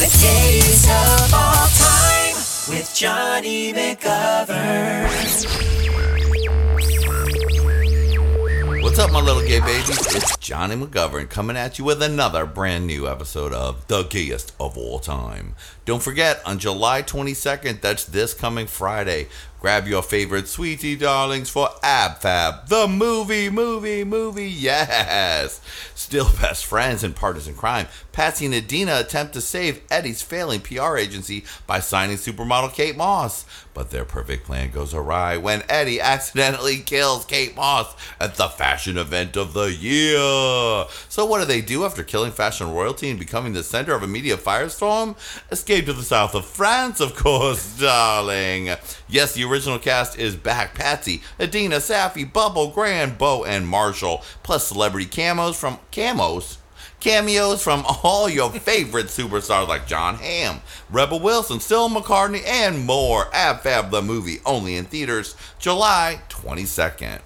The gayest of all time with Johnny McGovern. What's up, my little gay babies? It's Johnny McGovern coming at you with another brand new episode of The Gayest of All Time. Don't forget, on July 22nd, that's this coming Friday, grab your favorite sweetie darlings for Ab Fab, the movie, movie, movie, yes! Still best friends in partisan crime, Patsy and Edina attempt to save Eddie's failing PR agency by signing supermodel Kate Moss. But their perfect plan goes awry when Eddie accidentally kills Kate Moss at the fashion event of the year. So, what do they do after killing fashion royalty and becoming the center of a media firestorm? Escape to the south of France, of course, darling. Yes, the original cast is back Patsy, Edina, Saffy, Bubble, Grand, Bo, and Marshall, plus celebrity camos from camos cameos from all your favorite superstars like Jon Hamm, Rebel Wilson, Stella McCartney, and more. Ab Fab the movie only in theaters July 22nd.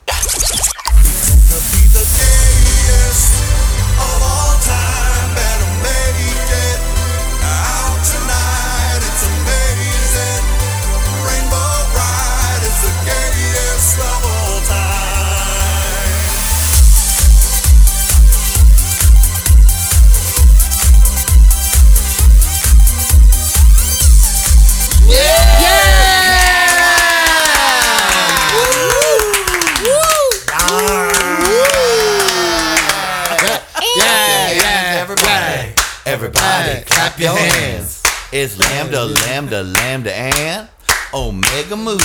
Yeah, yeah, Woo! Woo! Ah. Yeah, yeah, everybody, everybody, clap your hands. It's Lambda, Lambda, Lambda, and Omega Move.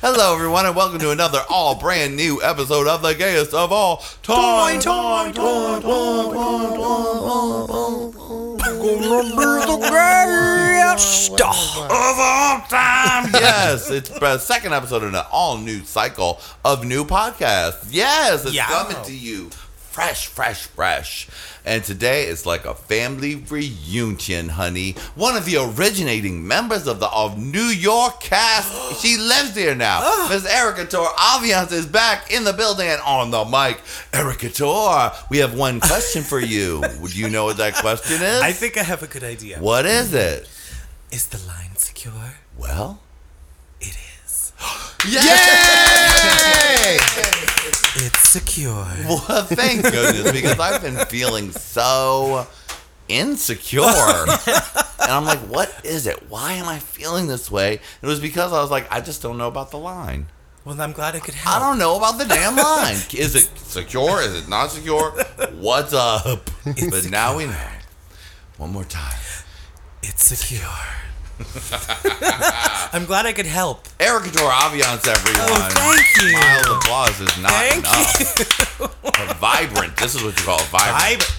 Hello, everyone, and welcome to another all brand new episode of the gayest of all time. time, time, time, of all time. Yes, it's the second episode in an all new cycle of new podcasts. Yes, it's Yeah. coming to you fresh, fresh, fresh. And today is like a family reunion, honey. One of the originating members of the of New York cast. she lives there now. Ah. Miss Erickatoure Aviance is back in the building and on the mic. Erickatoure, we have one question for you. Would you know what that question is? I think I have a good idea. what is it? Is the line secure? Well. Yay! It's secure. well, thank goodness, because I've been feeling so insecure. and I'm like, what is it? Why am I feeling this way? It was because I was like, I just don't know about the line. Well, I'm glad I could help. I don't know about the damn line. Is it secure? Is it not secure? What's up? but now we know. One more time. It's secure. I'm glad I could help. Erickatoure Aviance, everyone. Oh, thank you. Mild applause is not Thank enough. A vibrant. This is what you call a vibrant. Vib-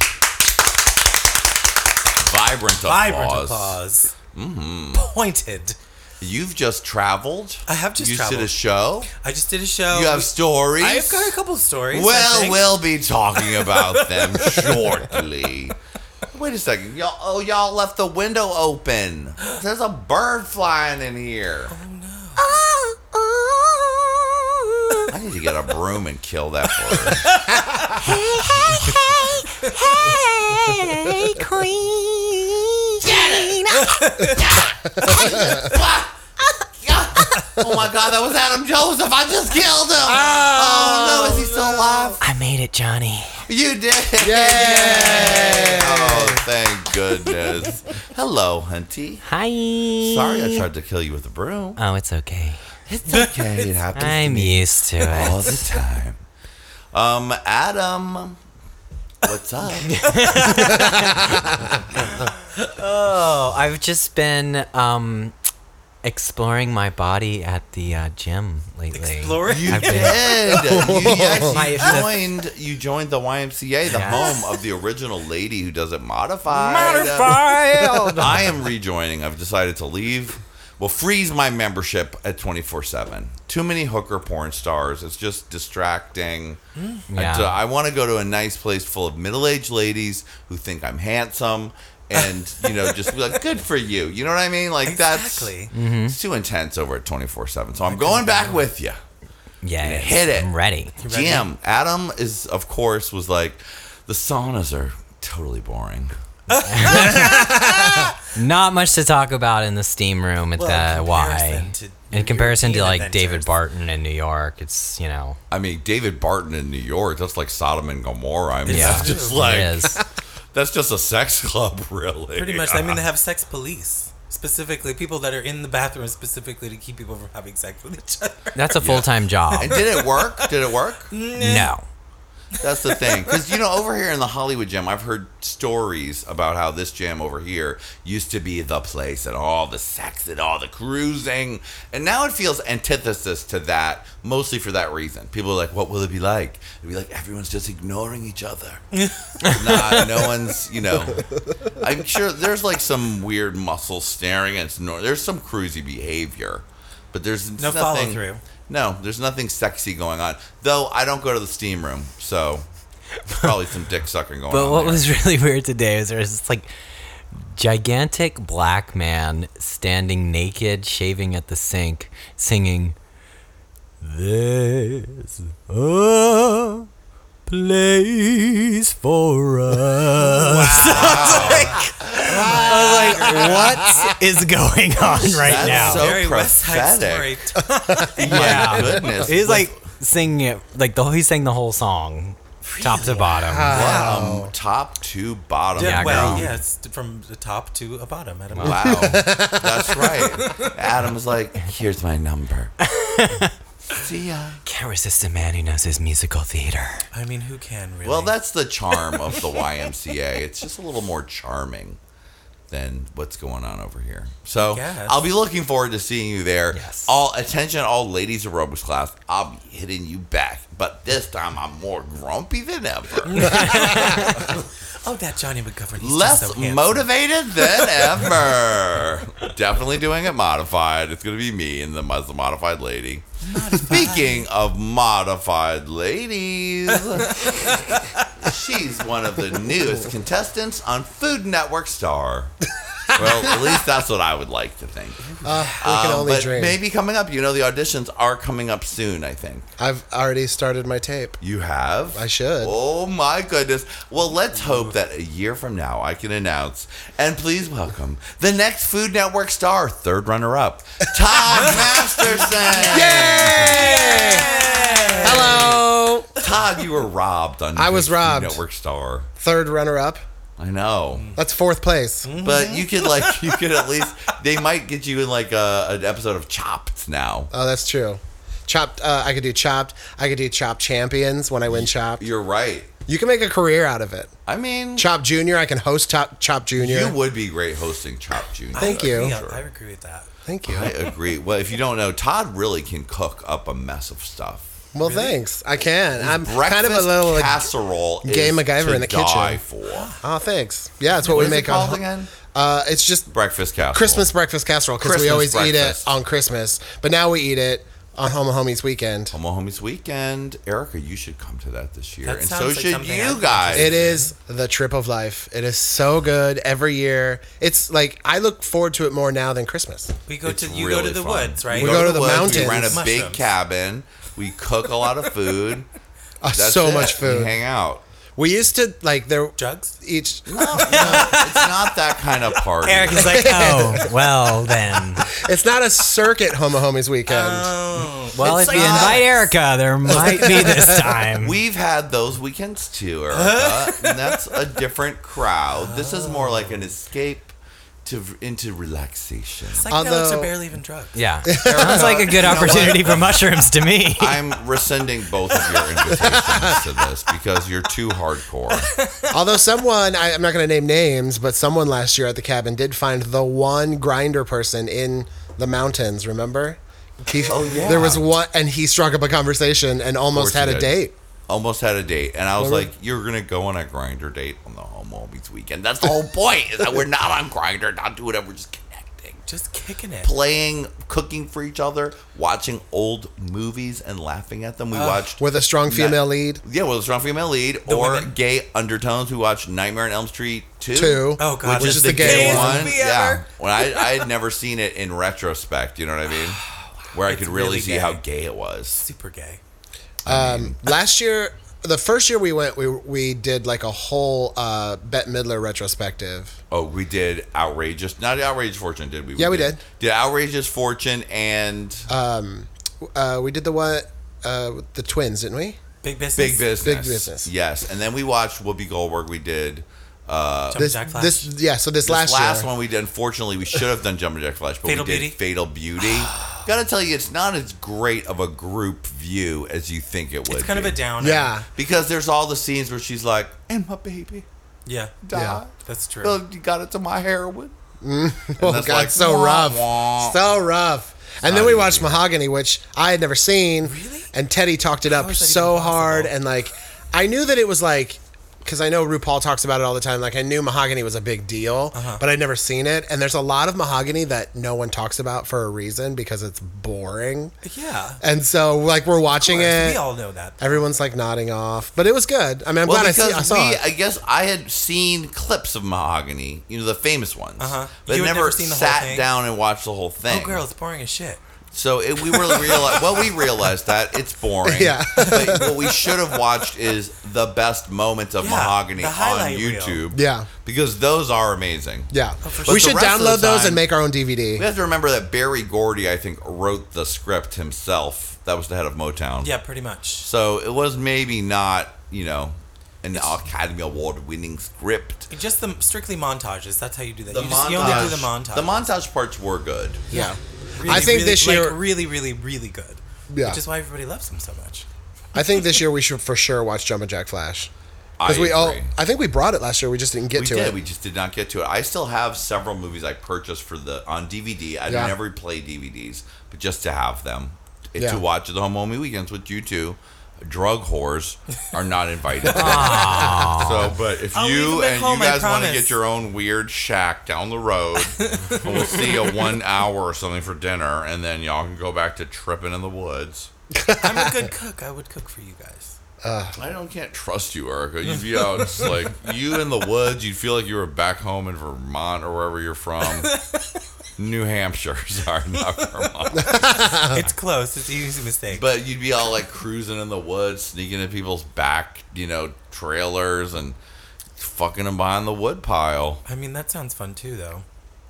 vibrant applause. vibrant applause. Mm-hmm. Pointed. You've just traveled. I have just you did a show. I just did a show. You have stories. I've got a couple stories. Well, we'll be talking about them shortly. Wait a second, y'all. Oh, y'all left the window open. There's a bird flying in here. Oh no! I need to get a broom and kill that bird. Hey, hey, hey, hey, Queen. oh my God, that was Adam Joseph. I just killed him. Oh, no, is he still alive? I made it, Johnny. You did. Yay! Oh, thank goodness. Hello, Hunty. Hi. Sorry I tried to kill you with a broom. Oh, it's okay. It's okay. It happens I'm me used to it. all the time. Um, Adam, what's up? Oh, I've just been um exploring my body at the uh, gym lately. Exploring? You I've been- did. You, yes, My- you joined. You joined the YMCA, the Yes. home of the original lady who does it modified. Modified. I am rejoining. I've decided to leave. Well, freeze my membership at 24 7. Too many hooker porn stars. It's just distracting. Yeah. I, I want to go to a nice place full of middle aged ladies who think I'm handsome and, you know, just be like, good for you. You know what I mean? Like, Exactly. that's it's too intense over at 24 7. So I'm going back with you. Yeah, Hit it. I'm ready. ready? Jim, Adam is, of course, was like, the saunas are totally boring. Not much to talk about in the steam room at Well, the in Y. In comparison to European like David. Barton in New York, it's you know I mean, David Barton in New York, that's like Sodom and Gomorrah. I mean, Yeah. that's just like, is. That's just a sex club, really. Pretty much. I mean, they have sex police. Specifically, people that are in the bathroom specifically to keep people from having sex with each other. That's a full time job. And did it work? Did it work? no. That's the thing. Because, you know, over here in the Hollywood Gym, I've heard stories about how this gym over here used to be the place and all the sex and all the cruising. And now it feels antithesis to that, mostly for that reason. People are like, what will it be like? It'll be like everyone's just ignoring each other. nah, no one's, you know. I'm sure there's like some weird muscle staring. Nor- there's some cruisy behavior. But there's No nothing, follow-through. No, there's nothing sexy going on. Though I don't go to the steam room, so probably some dick sucking going But on. But what there. was really weird today is there was this like gigantic black man standing naked, shaving at the sink, singing, "There's a oh. Place for us." I was like, "What is going on right That's now?" so Very West Side prophetic. Story. My goodness. He's like singing it, like the he sang the whole song, top to bottom. wow. top to bottom. Yeah, Yeah, well, girl. yeah, it's from the top to a bottom. Adam. Wow. That's right. Adam's like, here's my number. See ya. Can't resist a man who knows his musical theater. I mean, who can really? Well, that's the charm of the YMCA. It's just a little more charming than what's going on over here. So guess. I'll be looking forward to seeing you there. Yes. All attention, all ladies of aerobics class. I'll be hitting you back, but this time I'm more grumpy than ever. oh, that Johnny McGovern. He's Less just so motivated than ever. Definitely doing it modified. It's gonna be me and the Muslim modified lady. Speaking of modified ladies, she's one of the newest contestants on Food Network Star. Well, at least that's what I would like to think. Uh, we can Um, only but dream. maybe coming up, you know, the auditions are coming up soon. I think I've already started my tape. you have. I should. Oh my goodness. Well, let's hope that a year from now I can announce and please welcome the next Food Network star, third runner-up, Todd Masterson. Yay! Hello. Todd, you were robbed on. I was Food robbed. Network star. Third runner up. I know. That's fourth place. But you could like you could at least they might get you in like a, an episode of Chopped now. Oh, that's true. Chopped. Uh, I could do chopped. I could do chopped champions when I win chopped. You're right. You can make a career out of it. I mean, Chop Junior. I can host Chop Chop Junior. you would be great hosting Chopped Junior. Thank you. Yeah, I agree with that. Thank you. I agree. Well, if you don't know, Todd really can cook up a mess of stuff. Well, thanks. I can. I'm kind of a little. Like, casserole. gay is MacGyver to in the kitchen. die For oh, thanks. Yeah, it's what, what we is make it called on. again? Uh, it's just Breakfast casserole. Christmas breakfast casserole because we Christmas always eat it on Christmas, but now we eat it on Home Homies weekend. Homo Homies Weekend. Erica, you should come to that this year, That and so like should you guys. It is the trip of life. It is so good every year. It's like I look forward to it more now than Christmas. We go It's to you go to the fun. woods, right? We go to the woods, mountains. We rent a big cabin. We cook a lot of food. Uh, That's so it. much food. We hang out. We used to like there Jugs. each. It's not that kind of party. Eric is like, oh, well then. It's not a circuit Homo Homies weekend. Well, It's if you like- invite Erica, there might be this time. We've had those weekends too, Erica. and that's a different crowd. This is more like an escape to into relaxation. Psychedelics Although- are barely even drugs. yeah, sounds like a good opportunity for mushrooms to me. I'm rescinding both of your invitations to this because you're too hardcore. Although someone, I, I'm not going to name names, but someone last year at the cabin did find the one Grindr person in the mountains. Remember? He, Oh, yeah. There was one, and he struck up a conversation and almost had a date. Almost had a date, and I was Well, like, "You're gonna go on a Grindr date on the Homo Homies weekend." That's the whole point. Is that we're not on Grindr, not doing it. We're just connecting, Just kicking it. playing, cooking for each other, watching old movies and laughing at them. We watched With a strong Ni- female lead. Yeah, with a strong female lead The or women? gay undertones. We watched Nightmare on Elm Street 2. Two. Oh, God, Which this is the gay gayest one. movie Yeah. ever. When I, I had never seen it in retrospect, you know what I mean? Where I It's could really, really see how gay it was. Super gay. Um, last year, the first year we went, we we did like a whole uh, Bette Midler retrospective. Oh, we did outrageous. Not outrageous fortune, did we? Yeah, we did. Did outrageous fortune and Um, Uh, we did the one uh, with the twins, didn't we? Big business. big business. Big Business. Yes, and then we watched Whoopi Goldberg. We did. Uh, Jumping This, Jack Flash. this, yeah. So this, This last, last, year, one we did. Unfortunately, we should have done Jumping Jack Flash, but Fatal we did Beauty? Fatal Beauty. Gotta tell you, it's not as great of a group view as you think it would. it's kind of a downer. yeah, because there's all the scenes where she's like, "And my baby Yeah. died. Yeah. That's true. Well, you got it to my heroin." oh that's god, like, so wah, rough, wah. so rough. And then we watched easy. Mahogany, which I had never seen. Really? And Teddy talked it How up so hard, and like, I knew that it was like, because I know RuPaul talks about it all the time. Like, I knew Mahogany was a big deal, Uh-huh. but I'd never seen it. And there's a lot of Mahogany that no one talks about for a reason because it's boring. yeah. And so, like, we're watching it. We all know that. Everyone's like nodding off, but it was good. I mean, I'm Well, glad I, see, I saw we, it. I guess I had seen clips of Mahogany, you know, the famous ones, Uh-huh. but never, never seen the whole sat down and watched the whole thing. Oh, girl, it's boring as shit. So it, we really realized. well, we realized that it's boring. Yeah. but what we should have watched is the best moments of Yeah, Mahogany on highlight reel. YouTube. Yeah. because those are amazing. Yeah, for we should But the rest of the download those and make our own DVD. We have to remember that Berry Gordy, I think, wrote the script himself. That was the head of Motown. Yeah, pretty much. So it was maybe not, you know, an Academy Award winning script. Just the strictly montages. That's how you do that. The you, just, montage, you only do the montage. The montage parts were good. Yeah. Really, I think really, this year- like, really, really, really good. Yeah. Which is why everybody loves him so much. I think this year we should for sure watch Jumpin' Jack Flash I because we all. agree. I think we brought it last year. We just didn't get we to did. it. We just did not get to it. I still have several movies I purchased for the on DVD. I Yeah. never play DVDs, but just to have them and Yeah. to watch the home movie weekends with you two. Drug whores are not invited. so, but if I'll leave you and home, you I guys want to promise. get your own weird shack down the road, we'll see a one hour or something for dinner, and then y'all can go back to tripping in the woods. I'm a good cook. I would cook for you guys. I don't can't trust you, Erica. You'd be out it's like you in the woods. You'd feel like you were back home in Vermont or wherever you're from. New Hampshire, sorry, not Vermont. it's close. It's an easy mistake. But you'd be all like cruising in the woods, sneaking in people's back, you know, trailers and fucking them behind the wood pile. I mean, that sounds fun too, though.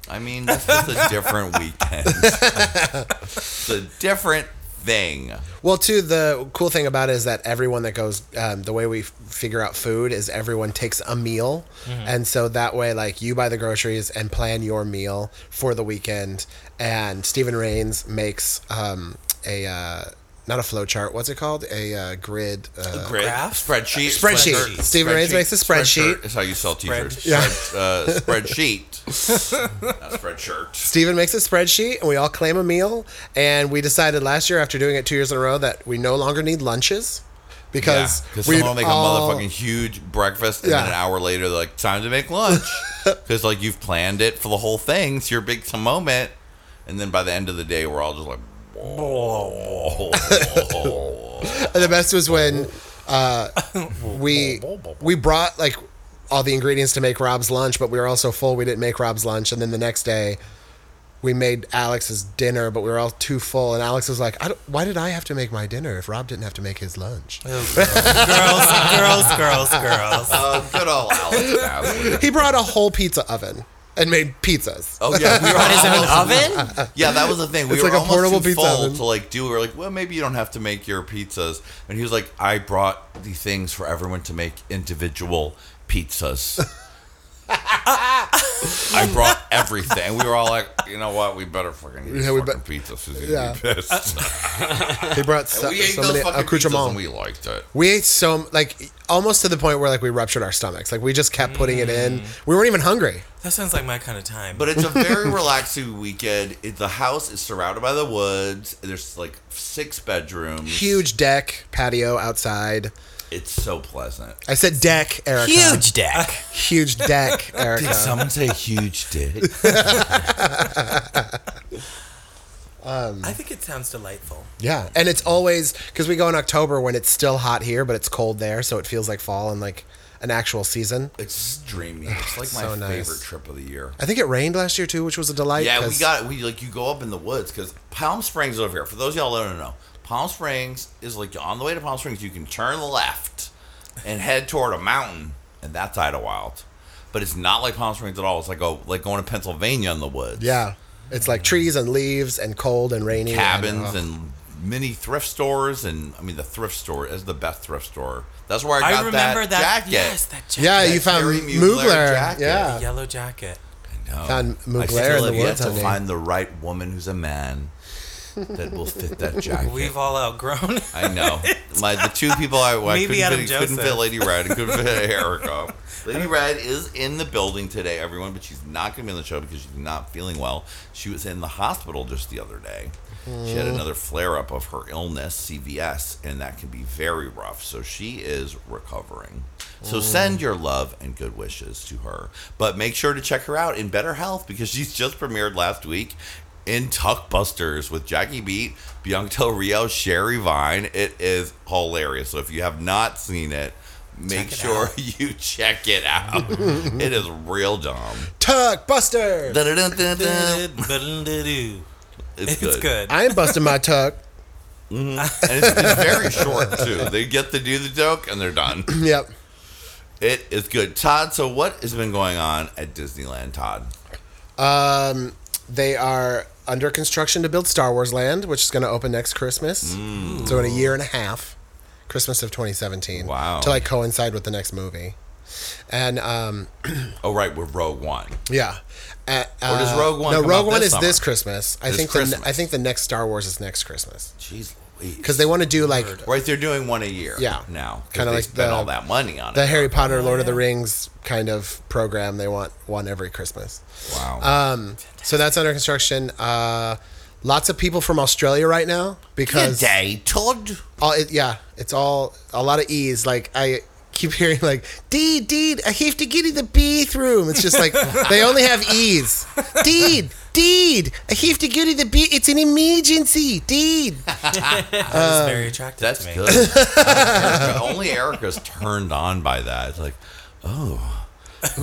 I mean, that's just a different weekend. it's a different thing. Well, too, the cool thing about it is that everyone that goes, um, the way we f- figure out food is everyone takes a meal. And so that way, like, you buy the groceries and plan your meal for the weekend. And Stephen Rains makes um, a, uh, not a flow chart, what's it called? A uh, grid. Uh, Grid, graph? spreadsheet, Spreadsheet. Spreadshirt. Stephen Rains makes a spreadsheet. Is how you sell t-shirts. Spread- Yeah. Spread, uh, spreadsheet. Not spreadshirt. Steven makes a spreadsheet and we all claim a meal. And we decided last year, after doing it two years in a row, that we no longer need lunches because because we'd someone make a motherfucking huge breakfast, and Yeah. then an hour later, they're like, "Time to make lunch," because like you've planned it for the whole thing. It's your big moment, and then by the end of the day, we're all just like, And the best was when uh, we we brought like all the ingredients to make Rob's lunch, but we were all so full we didn't make Rob's lunch. And then the next day, we made Alex's dinner, but we were all too full. And Alex was like, I don't, "Why did I have to make my dinner if Rob didn't have to make his lunch?" Oh, girls, girls, girls, girls, girls. "Oh, good old Alex He brought a whole pizza oven and made pizzas. Oh yeah, we were On his own almost- oven? Yeah, that was the thing. We It's were like a almost portable too pizza full oven. to like do. We were like, well, maybe you don't have to make your pizzas. And he was like, I brought the things for everyone to make individual pizzas. I brought everything. We were all like, you know what? We better fucking eat Yeah, we fucking bet- pizzas. He's Yeah. gonna be pissed. He brought so, we ate so those many fucking pizzas accoutrements. and we liked it. We ate so like almost to the point where like we ruptured our stomachs. Like we just kept putting it in. Mm. We weren't even hungry. That sounds like my kind of time. But it's a very relaxing weekend. It, the house is surrounded by the woods. There's like six bedrooms. Huge deck patio outside. It's so pleasant. I said deck, Erica. Huge deck. huge deck, Erica. Did someone say huge dick? Um, I think it sounds delightful. Yeah, and it's always because we go in October when it's still hot here, but it's cold there, so it feels like fall and like an actual season. It's dreamy. It's like my So nice. favorite trip of the year. I think it rained last year too, which was a delight. Yeah, we 'cause- got we like you go up in the woods because Palm Springs over here. For those of y'all that don't know, Palm Springs is like on the way to Palm Springs. You can turn left and head toward a mountain, and that's Idyllwild. But it's not like Palm Springs at all. It's like go like going to Pennsylvania in the woods. Yeah. It's like trees and leaves and cold and rainy. cabins and, uh, and mini thrift stores, and I mean the thrift store is the best thrift store. That's where I got I remember that. jacket. Yes, that jacket. yeah, that you found Terry Mugler Mugler. Yeah. The yellow jacket. No. Found I Mugler still in the have yet to find the right woman who's a man that will fit that jacket. We've all outgrown. I know. My the two people I, I Maybe couldn't, Adam fit, couldn't fit Lady Red and couldn't fit Erica. Lady Red is in the building today, everyone, but she's not going to be on the show because she's not feeling well. She was in the hospital just the other day. She had mm. another flare up of her illness, CVS, and that can be very rough. So she is recovering. So mm. send your love and good wishes to her. But make sure to check her out in better health because she's just premiered last week in Tuckbusters with Jackie Beat, Bianca Del Rio, Sherry Vine. It is hilarious. So if you have not seen it, make it sure out. you check it out. it is real dumb. Tuck Buster. Dun-dun-dun-dun-dun. it's It's good. good. I ain't busting my tuck. And it's, it's very short too. They get to do the joke and they're done. Yep. It is good. Todd, so what has been going on at Disneyland, Todd? Um, they are under construction to build Star Wars Land, which is going to open next Christmas. Mm. So in a year and a half, Christmas of 2017. Wow. To like coincide with the next movie. And um, Oh, right, with Rogue One. yeah. Uh, Or does uh, Rogue One No, Rogue One is summer? this Christmas. I This think Christmas. the I think the next Star Wars is next Christmas Jeez. Because they want to do like Right, they're doing one a year. Yeah. now Kinda like spend the- all that money on the it. Harry Potter, Lord of the Rings kind of program. They want one every Christmas. Wow. Um, so that's under construction. Uh, lots of people from Australia right now because Good day, Todd. all it, yeah, it's all a lot of E's. Like I keep hearing like Deed, Deed, I have to get in the bathroom. It's just like they only have E's. Deed, Deed, I have to get in the b. It's an emergency. Deed. That is very attractive That's to me. good. Erica, only Erica's turned on by that. It's like, oh,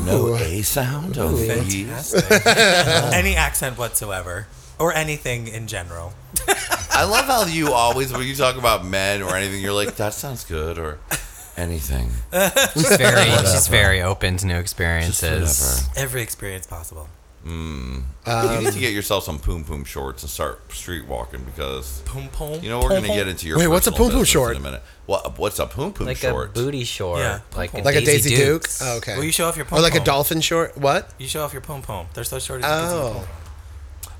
no A sound. Oh, geez. Fantastic. Any accent whatsoever. Or anything in general. I love how you always, when you talk about men or anything, you're like, that sounds good or anything. She's very, she's very open to new Just experiences. whatever. Every experience possible. Mm. you need to get yourself some poom poom shorts and start street walking because Poom poom. you know we're Poom, gonna get into your Wait, what's a personal poom poom short? in a minute. What what's a poom poom Like short? a booty short, Yeah, like a pom-pom. Like a Daisy Duke. Dukes. Oh, okay. Well, you show off your poom or like a dolphin short. What? You show off your poom poom. They're so short. As Oh.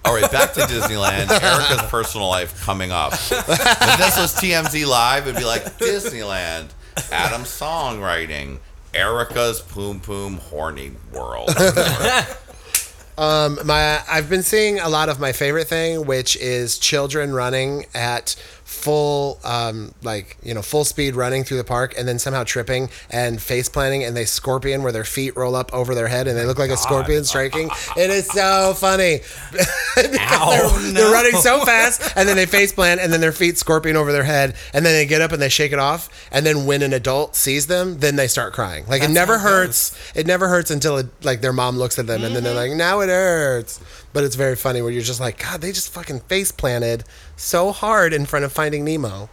All right, back to Disneyland. Erica's personal life coming up. If this was TMZ Live, it'd be like Disneyland, Adam's songwriting, Erica's Poom Poom Horny World. Um, my I've been seeing a lot of my favorite thing, which is children running at full, um, like you know, full speed running through the park, and then somehow tripping and face planting, and they scorpion where their feet roll up over their head, and they look like a scorpion striking. It is so funny. they're, they're running so fast, and then they face plant, and then their feet scorpion over their head, and then they get up and they shake it off, and then when an adult sees them, then they start crying. Like it never how it hurts. It never hurts until it, like their mom looks at them, and then they're like, "Now it hurts." But it's very funny where you're just like, "God, they just fucking face planted so hard in front of Finding Nemo."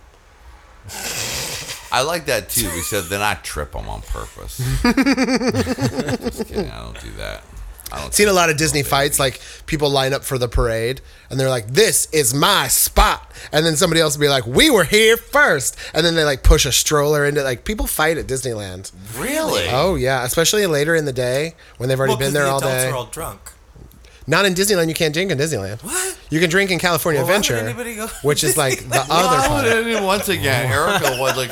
I like that too We said then I trip them on purpose. Just kidding, I don't do that. I don't Seen a lot of Disney fights, like people line up for the parade, and they're like, "This is my spot," and then somebody else will be like, "We were here first. and then they like push a stroller into like people fight at Disneyland. Really? Oh yeah, especially later in the day when they've already Well, been 'cause there the all adults day. are all drunk. Not in Disneyland. You can't drink in Disneyland. What? You can drink in California Well, why would Adventure, anybody go- which is like the other Why part. would once again, Erica was like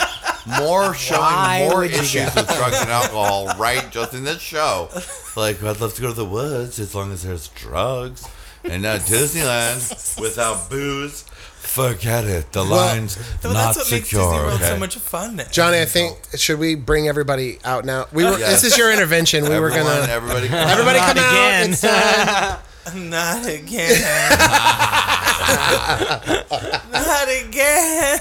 more showing Why more issues with drugs and alcohol right just in this show. Like, I'd love to go to the woods as long as there's drugs. And now Disneyland without booze, forget it. The line's Well, not that's what makes secure. Disney World okay? so much fun. Johnny, I think should we bring everybody out now? We were. Yes. This is your intervention. We were gonna. everybody, Everybody Not come out. again. It's time. Not again. Not again.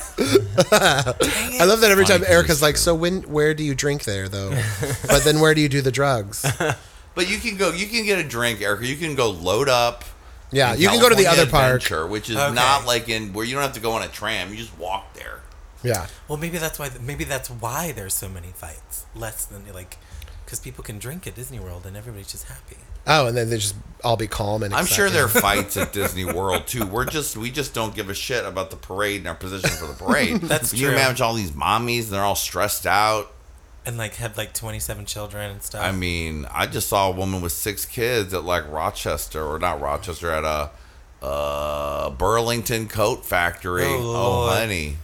I love that every time Erica's like, "So when? Where do you drink there, though? but then where do you do the drugs? But you can go. You can get a drink, Erica. You can go load up. Yeah, in you can go to the California other park. Adventure, which is Okay. not like in where you don't have to go on a tram. You just walk there. Yeah. Well, maybe that's why. Maybe that's why there's so many fights. Less than like, because people can drink at Disney World and everybody's just happy. Oh, and then they just all be calm and. I'm sure there are fights at Disney World too. We're just we just don't give a shit about the parade and our position for the parade. That's Can you manage all these mommies and they're all stressed out? And like had like 27 children and stuff. I mean, I just saw a woman with six kids at like Rochester or not Rochester at a uh, Burlington Coat Factory. Oh, Oh, honey,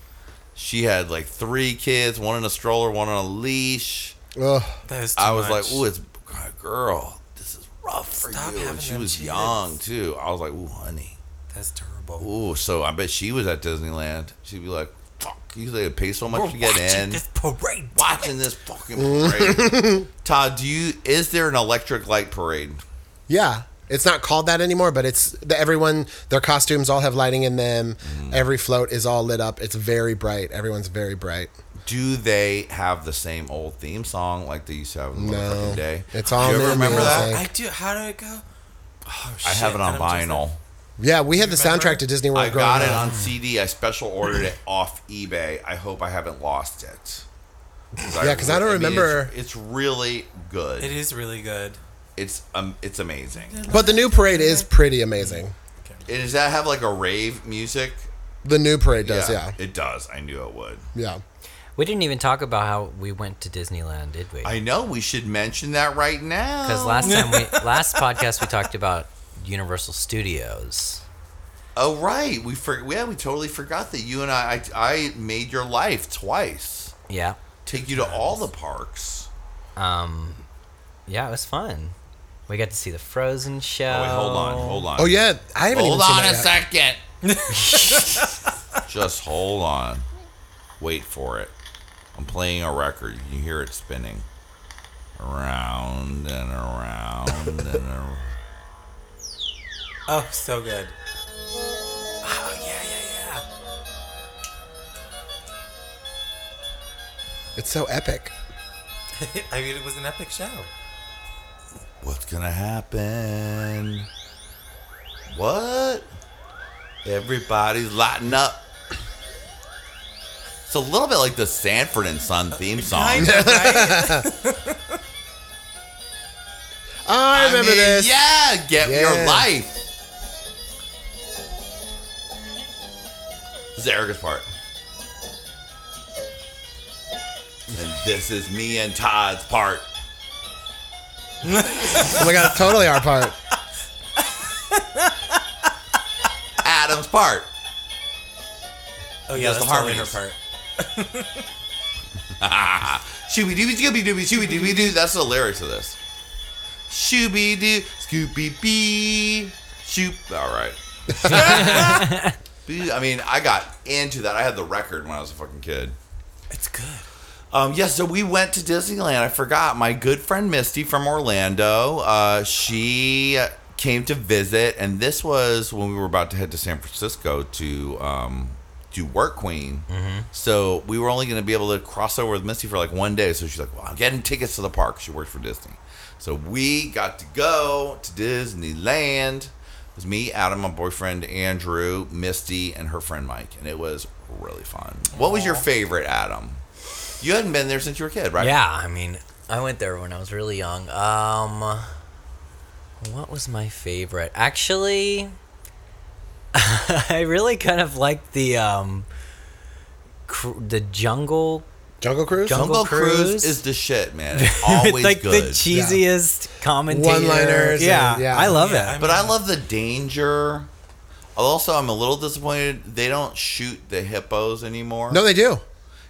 she had like three kids, one in a stroller, one on a leash. Ugh. that is too I was much. like, "Ooh, it's girl, this is rough for Stop you." And having she was kids. young too. I was like, "Ooh, honey." that's terrible. Ooh, so I bet she was at Disneyland. She'd be like, "Fuck, you they pay so much We're to get watching in." this parade. watching this fucking parade. Todd, do you is there an electric light parade? Yeah. It's not called that anymore, but it's the, everyone. Their costumes all have lighting in them. Mm. Every float is all lit up. It's very bright. Everyone's very bright. Do they have the same old theme song like they used to have in the No. motherfucking day? It's all Do you ever new remember that? music. I do. How did it go? Oh, shit, I have it on and I'm just vinyl. like- Yeah, we had the remember? soundtrack to Disney World. I got it up. on CD. I special ordered it off eBay. I hope I haven't lost it. Yeah, because I don't mean, remember- It's, it's really good. It is really good. It's um, it's amazing. But the new parade is pretty amazing. Does that have like a rave music? The new parade does, yeah. it does. I knew it would. Yeah. We didn't even talk about how we went to Disneyland, did we? I know. We should mention that right now. Because last time we last podcast we talked about Universal Studios. Oh right, we for yeah we totally forgot that you and I I, I made your life twice. Yeah. Take you to all the parks. Um yeah, it was fun. We got to see the Frozen show. Oh wait, hold on, hold on. Oh, yeah. I haven't Hold even seen on a yet. second. Just hold on. Wait for it. I'm playing a record. You can hear it spinning. Around and around and around. Oh, so good. Oh yeah, yeah, yeah. It's so epic. I mean, it was an epic show. What's gonna happen? What? Everybody's lighting up. It's a little bit like the Sanford and Son theme song. Kind of, right? Oh, I remember mean, this. Yeah, get Yeah. your life. This is Erica's part. And this is me and Todd's part. Oh my god, totally our part. Adam's part. Oh yeah, Yes, that's the totally her part. Shooby dooby scooby dooby shooby dooby doo. That's the lyrics of this. Shooby doo scoopy bee shoop. All right. I mean, I got into that. I had the record when I was a fucking kid. It's good. Um, yeah, so we went to Disneyland. I forgot my good friend Misty from Orlando. Uh, she came to visit, and this was when we were about to head to San Francisco to um, do Work Queen. So we were only going to be able to cross over with Misty for like one day. So she's like, "Well, I'm getting tickets to the park." She works for Disney, so we got to go to Disneyland. It was me, Adam, my boyfriend Andrew, Misty, and her friend Mike, and it was really fun. What was your favorite, Adam? You hadn't been there since you were a kid, right? Yeah, I mean, I went there when I was really young. Um, what was my favorite? Actually, I really kind of like the um, cr- the jungle, Jungle Cruise? Jungle Jungle Cruise, Cruise? is the shit, man. It's always like good. the cheesiest commentator. One-liners Yeah, and- yeah. I love Yeah, it. I'm- but I love the danger. Also, I'm a little disappointed they don't shoot the hippos anymore. No, they do.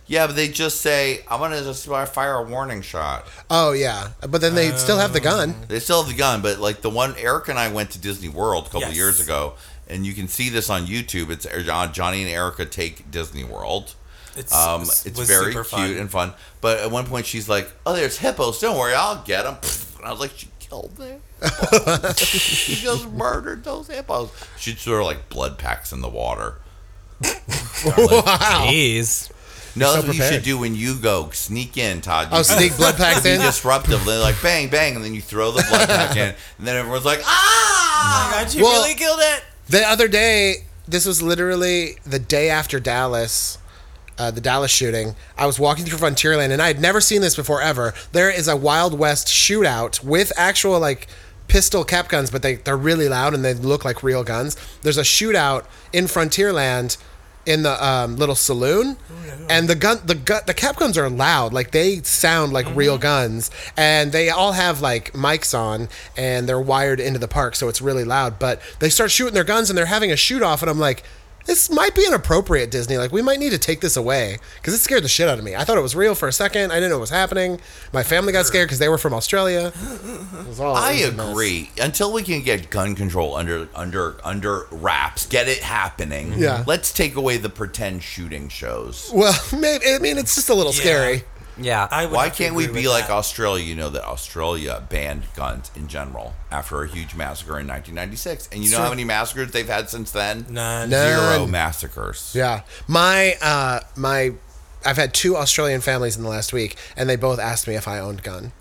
Yeah, but they just say, "I'm gonna just fire a warning shot." Oh, yeah. But then they still have the gun. They still have the gun, but like the one Eric and I went to Disney World a couple Yes. years ago, and you can see this on YouTube. It's Johnny and Erica take Disney World. It's Um, was it's very super cute fun. and fun. But at one point, she's like, "Oh, there's hippos. Don't worry, I'll get them." And I was like, "She killed them. she just murdered those hippos." She sort of like blood packs in the water. wow. Jeez. No, so that's what you should do when you go sneak in, Todd. You Oh, sneak blood packs in? disruptive. They're like bang, bang, and then you throw the blood pack in, and then everyone's like, "Ah!" Oh my god, you Well- really killed it. The other day, this was literally the day after Dallas. uh, the Dallas shooting, I was walking through Frontierland and I had never seen this before ever. There is a Wild West shootout with actual like pistol cap guns, but they they're really loud and they look like real guns. There's a shootout in Frontierland in the um, little saloon, and the gun the gun the cap guns are loud, like they sound like real guns, and they all have like mics on, and they're wired into the park, so it's really loud. But they start shooting their guns, and they're having a shoot off, and I'm like. This might be inappropriate, Disney. Like, we might need to take this away because it scared the shit out of me. I thought it was real for a second. I didn't know what was happening. My family got scared because they were from Australia. It was all- I it was a mess. agree. Until we can get gun control under under under wraps, get it happening. Yeah. Let's take away the pretend shooting shows. Well, maybe. I mean, it's just a little scary. Yeah. I would Why have to can't we agree be with like that. Australia? You know that Australia banned guns in general after a huge massacre in 1996, and you know Sure. how many massacres they've had since then? None. No. Zero None. massacres. Yeah, my uh, my, I've had two Australian families in the last week, and they both asked me if I owned a gun.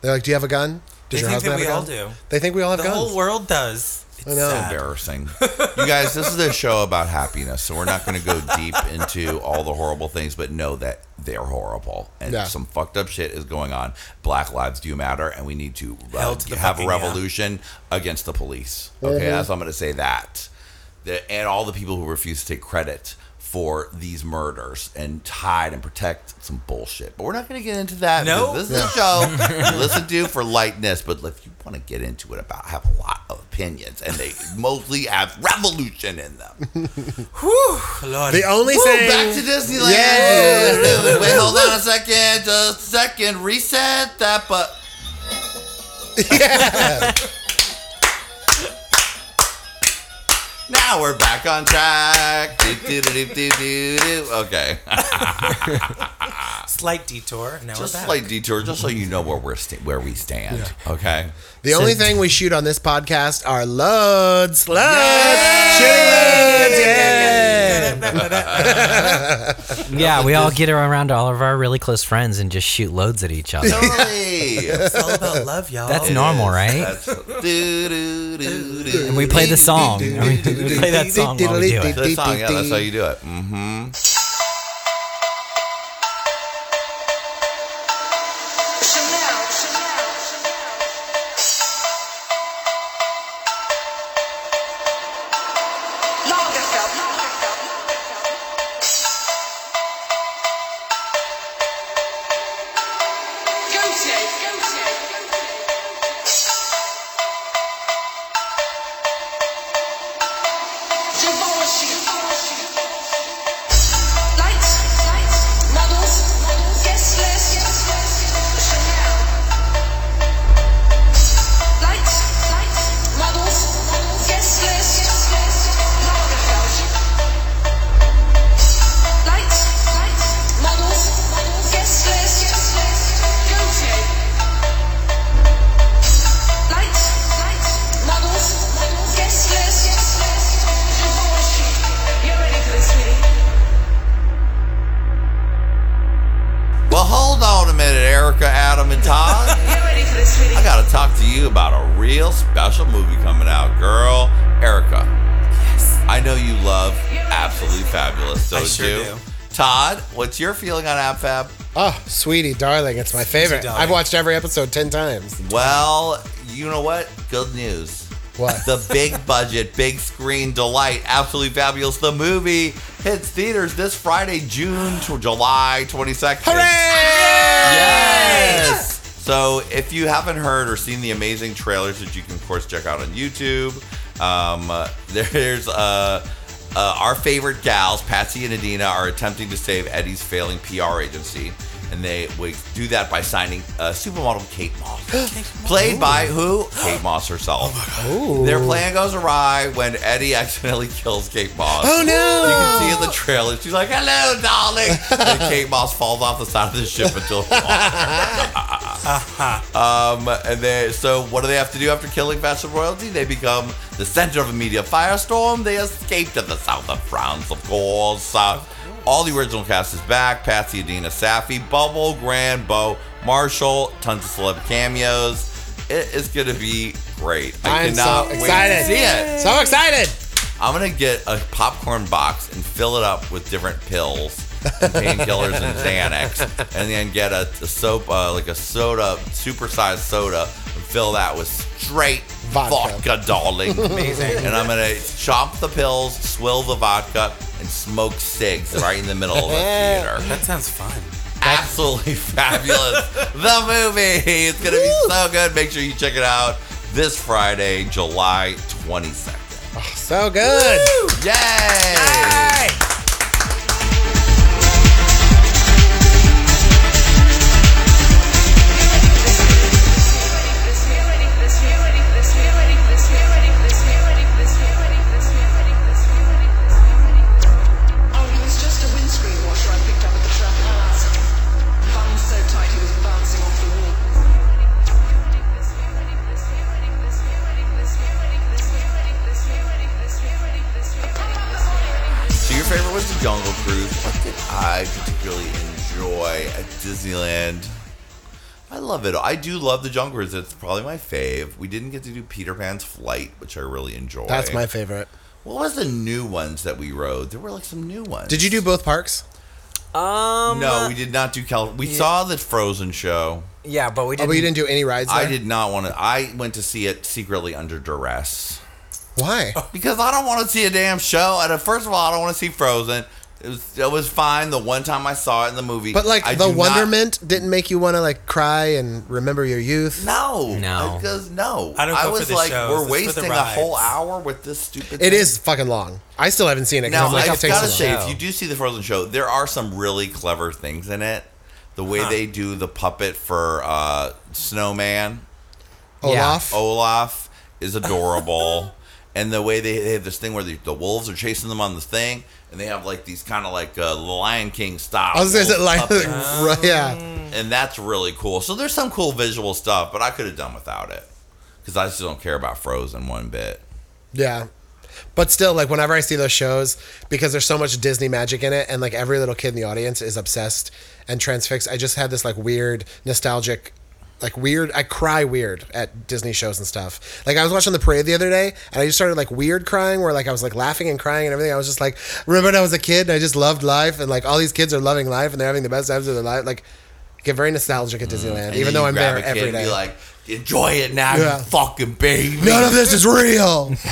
They're like, "Do you have a gun? Does They think that we a all gun?" do. They think we all have guns. The guns. whole world does. It's I know. sad. Embarrassing. you guys, this is a show about happiness, so we're not going to go deep into all the horrible things, but know that they're horrible and Yeah. some fucked up shit is going on. Black lives do matter, and we need to, uh, to have a fucking yeah. revolution against the police. Okay, Mm-hmm. that's I'm going to say that. The, and all the people who refuse to take credit for these murders and hide and protect some bullshit. But we're not going to get into that. No. because This is a show you listen to for lightness, but if you want to get into it about have a lot of opinions and they mostly have revolution in them. Lord. the only Woo, thing. back to Disneyland. Yeah. Wait, hold on a second. Just a second. Reset that but Now we're back on track. Do, do, do, do, do, do, do. Okay. Slight detour. Now Just we're back. slight detour, just so you know where we're sta- where we stand. Okay. the only thing we shoot on this podcast are loads, loads, shooting loads. Yeah. Yeah, we all get around all of our really close friends and just shoot loads at each other. Totally. it's all about love, y'all. That's normal, right? That's do, do, do, do. And we play the song. I mean, we play that song while we do it. The song, yeah, that's how you do it. Mm-hmm. What's your feeling on AbFab? Oh, sweetie, darling, it's my favorite. darling. I've watched every episode ten times. Well, you know what? Good news. What? The big budget, big screen delight, Absolutely Fabulous, the movie hits theaters this Friday, June to July 22nd. Yes! So if you haven't heard or seen the amazing trailers that you can, of course, check out on YouTube, um, uh, there's uh, uh, our favorite gals, Patsy and Edina, are attempting to save Eddie's failing PR agency. And they would do that by signing uh, supermodel Kate Moss. Played by who? Kate Moss herself. Their plan goes awry when Eddie accidentally kills Kate Moss. Oh, no. You can see in the trailer, she's like, hello, darling. and Kate Moss falls off the side of the ship until Um, and they so what do they have to do after killing Fashion Royalty? They become the center of a media firestorm. They escape to the south of France, of course. Uh, all the original cast is back: Patsy, Edina, Saffy, Bubble, Grand, Bo, Marshall, tons of celeb cameos. It is gonna be great. I I'm so cannot wait to see it. So excited. I'm gonna get a popcorn box and fill it up with different pills and painkillers and Xanax, and then get a, a soap, uh, like a soda, supersized soda, and fill that with straight Vodka. vodka, darling. Amazing. and I'm gonna chop the pills, swill the vodka, and smoke cigs right in the middle of the theater. That sounds fun. Absolutely fabulous. the movie. It's gonna be so good. Make sure you check it out this Friday, July 22nd. So good. Yay! Oh, Cruise. What did I particularly enjoy at Disneyland? I love it. I do love the Jungle Cruise. It's probably my fave. We didn't get to do Peter Pan's Flight, which I really enjoyed. That's my favorite. What was the new ones that we rode? There were like some new ones. Did you do both parks? Um. No, we did not do Cal. We saw the Frozen show. Yeah, but we Oh, didn't. but you didn't do any rides there? I did not want to. I went to see it secretly under duress Why? because I don't want to see a damn show. And uh, first of all, I don't want to see Frozen. It was it was fine the one time I saw it in the movie. But like I the do not- wonderment didn't make you want to like cry and remember your youth. No, No. because no. I don't go was like, shows, we're it's wasting a whole hour with this stupid. It thing. is fucking long. I still haven't seen it. 'cause Now I'm like, I've got to say, if you do see the Frozen show, there are some really clever things in it. The way they do the puppet for uh, Snowman, Olaf. Olaf is adorable. and the way they, they have this thing where the, the wolves are chasing them on the thing, and they have like these kind of like uh, Lion King style. I was gonna say like, right, yeah. and that's really cool. So there's some cool visual stuff, but I could have done without it because I just don't care about Frozen one bit. Yeah. But still, like whenever I see those shows, because there's so much Disney magic in it, and like every little kid in the audience is obsessed and transfixed, I just had this like weird nostalgic, like weird. I cry weird at Disney shows and stuff. Like I was watching the parade the other day, and I just started like weird crying, where like I was like laughing and crying and everything. I was just like, remember when I was a kid and I just loved life, and like all these kids are loving life and they're having the best times of their life. Like, get very nostalgic at Disneyland, Mm. Even though I'm there every. Be like, enjoy it now, Yeah. you fucking baby. None of this is real.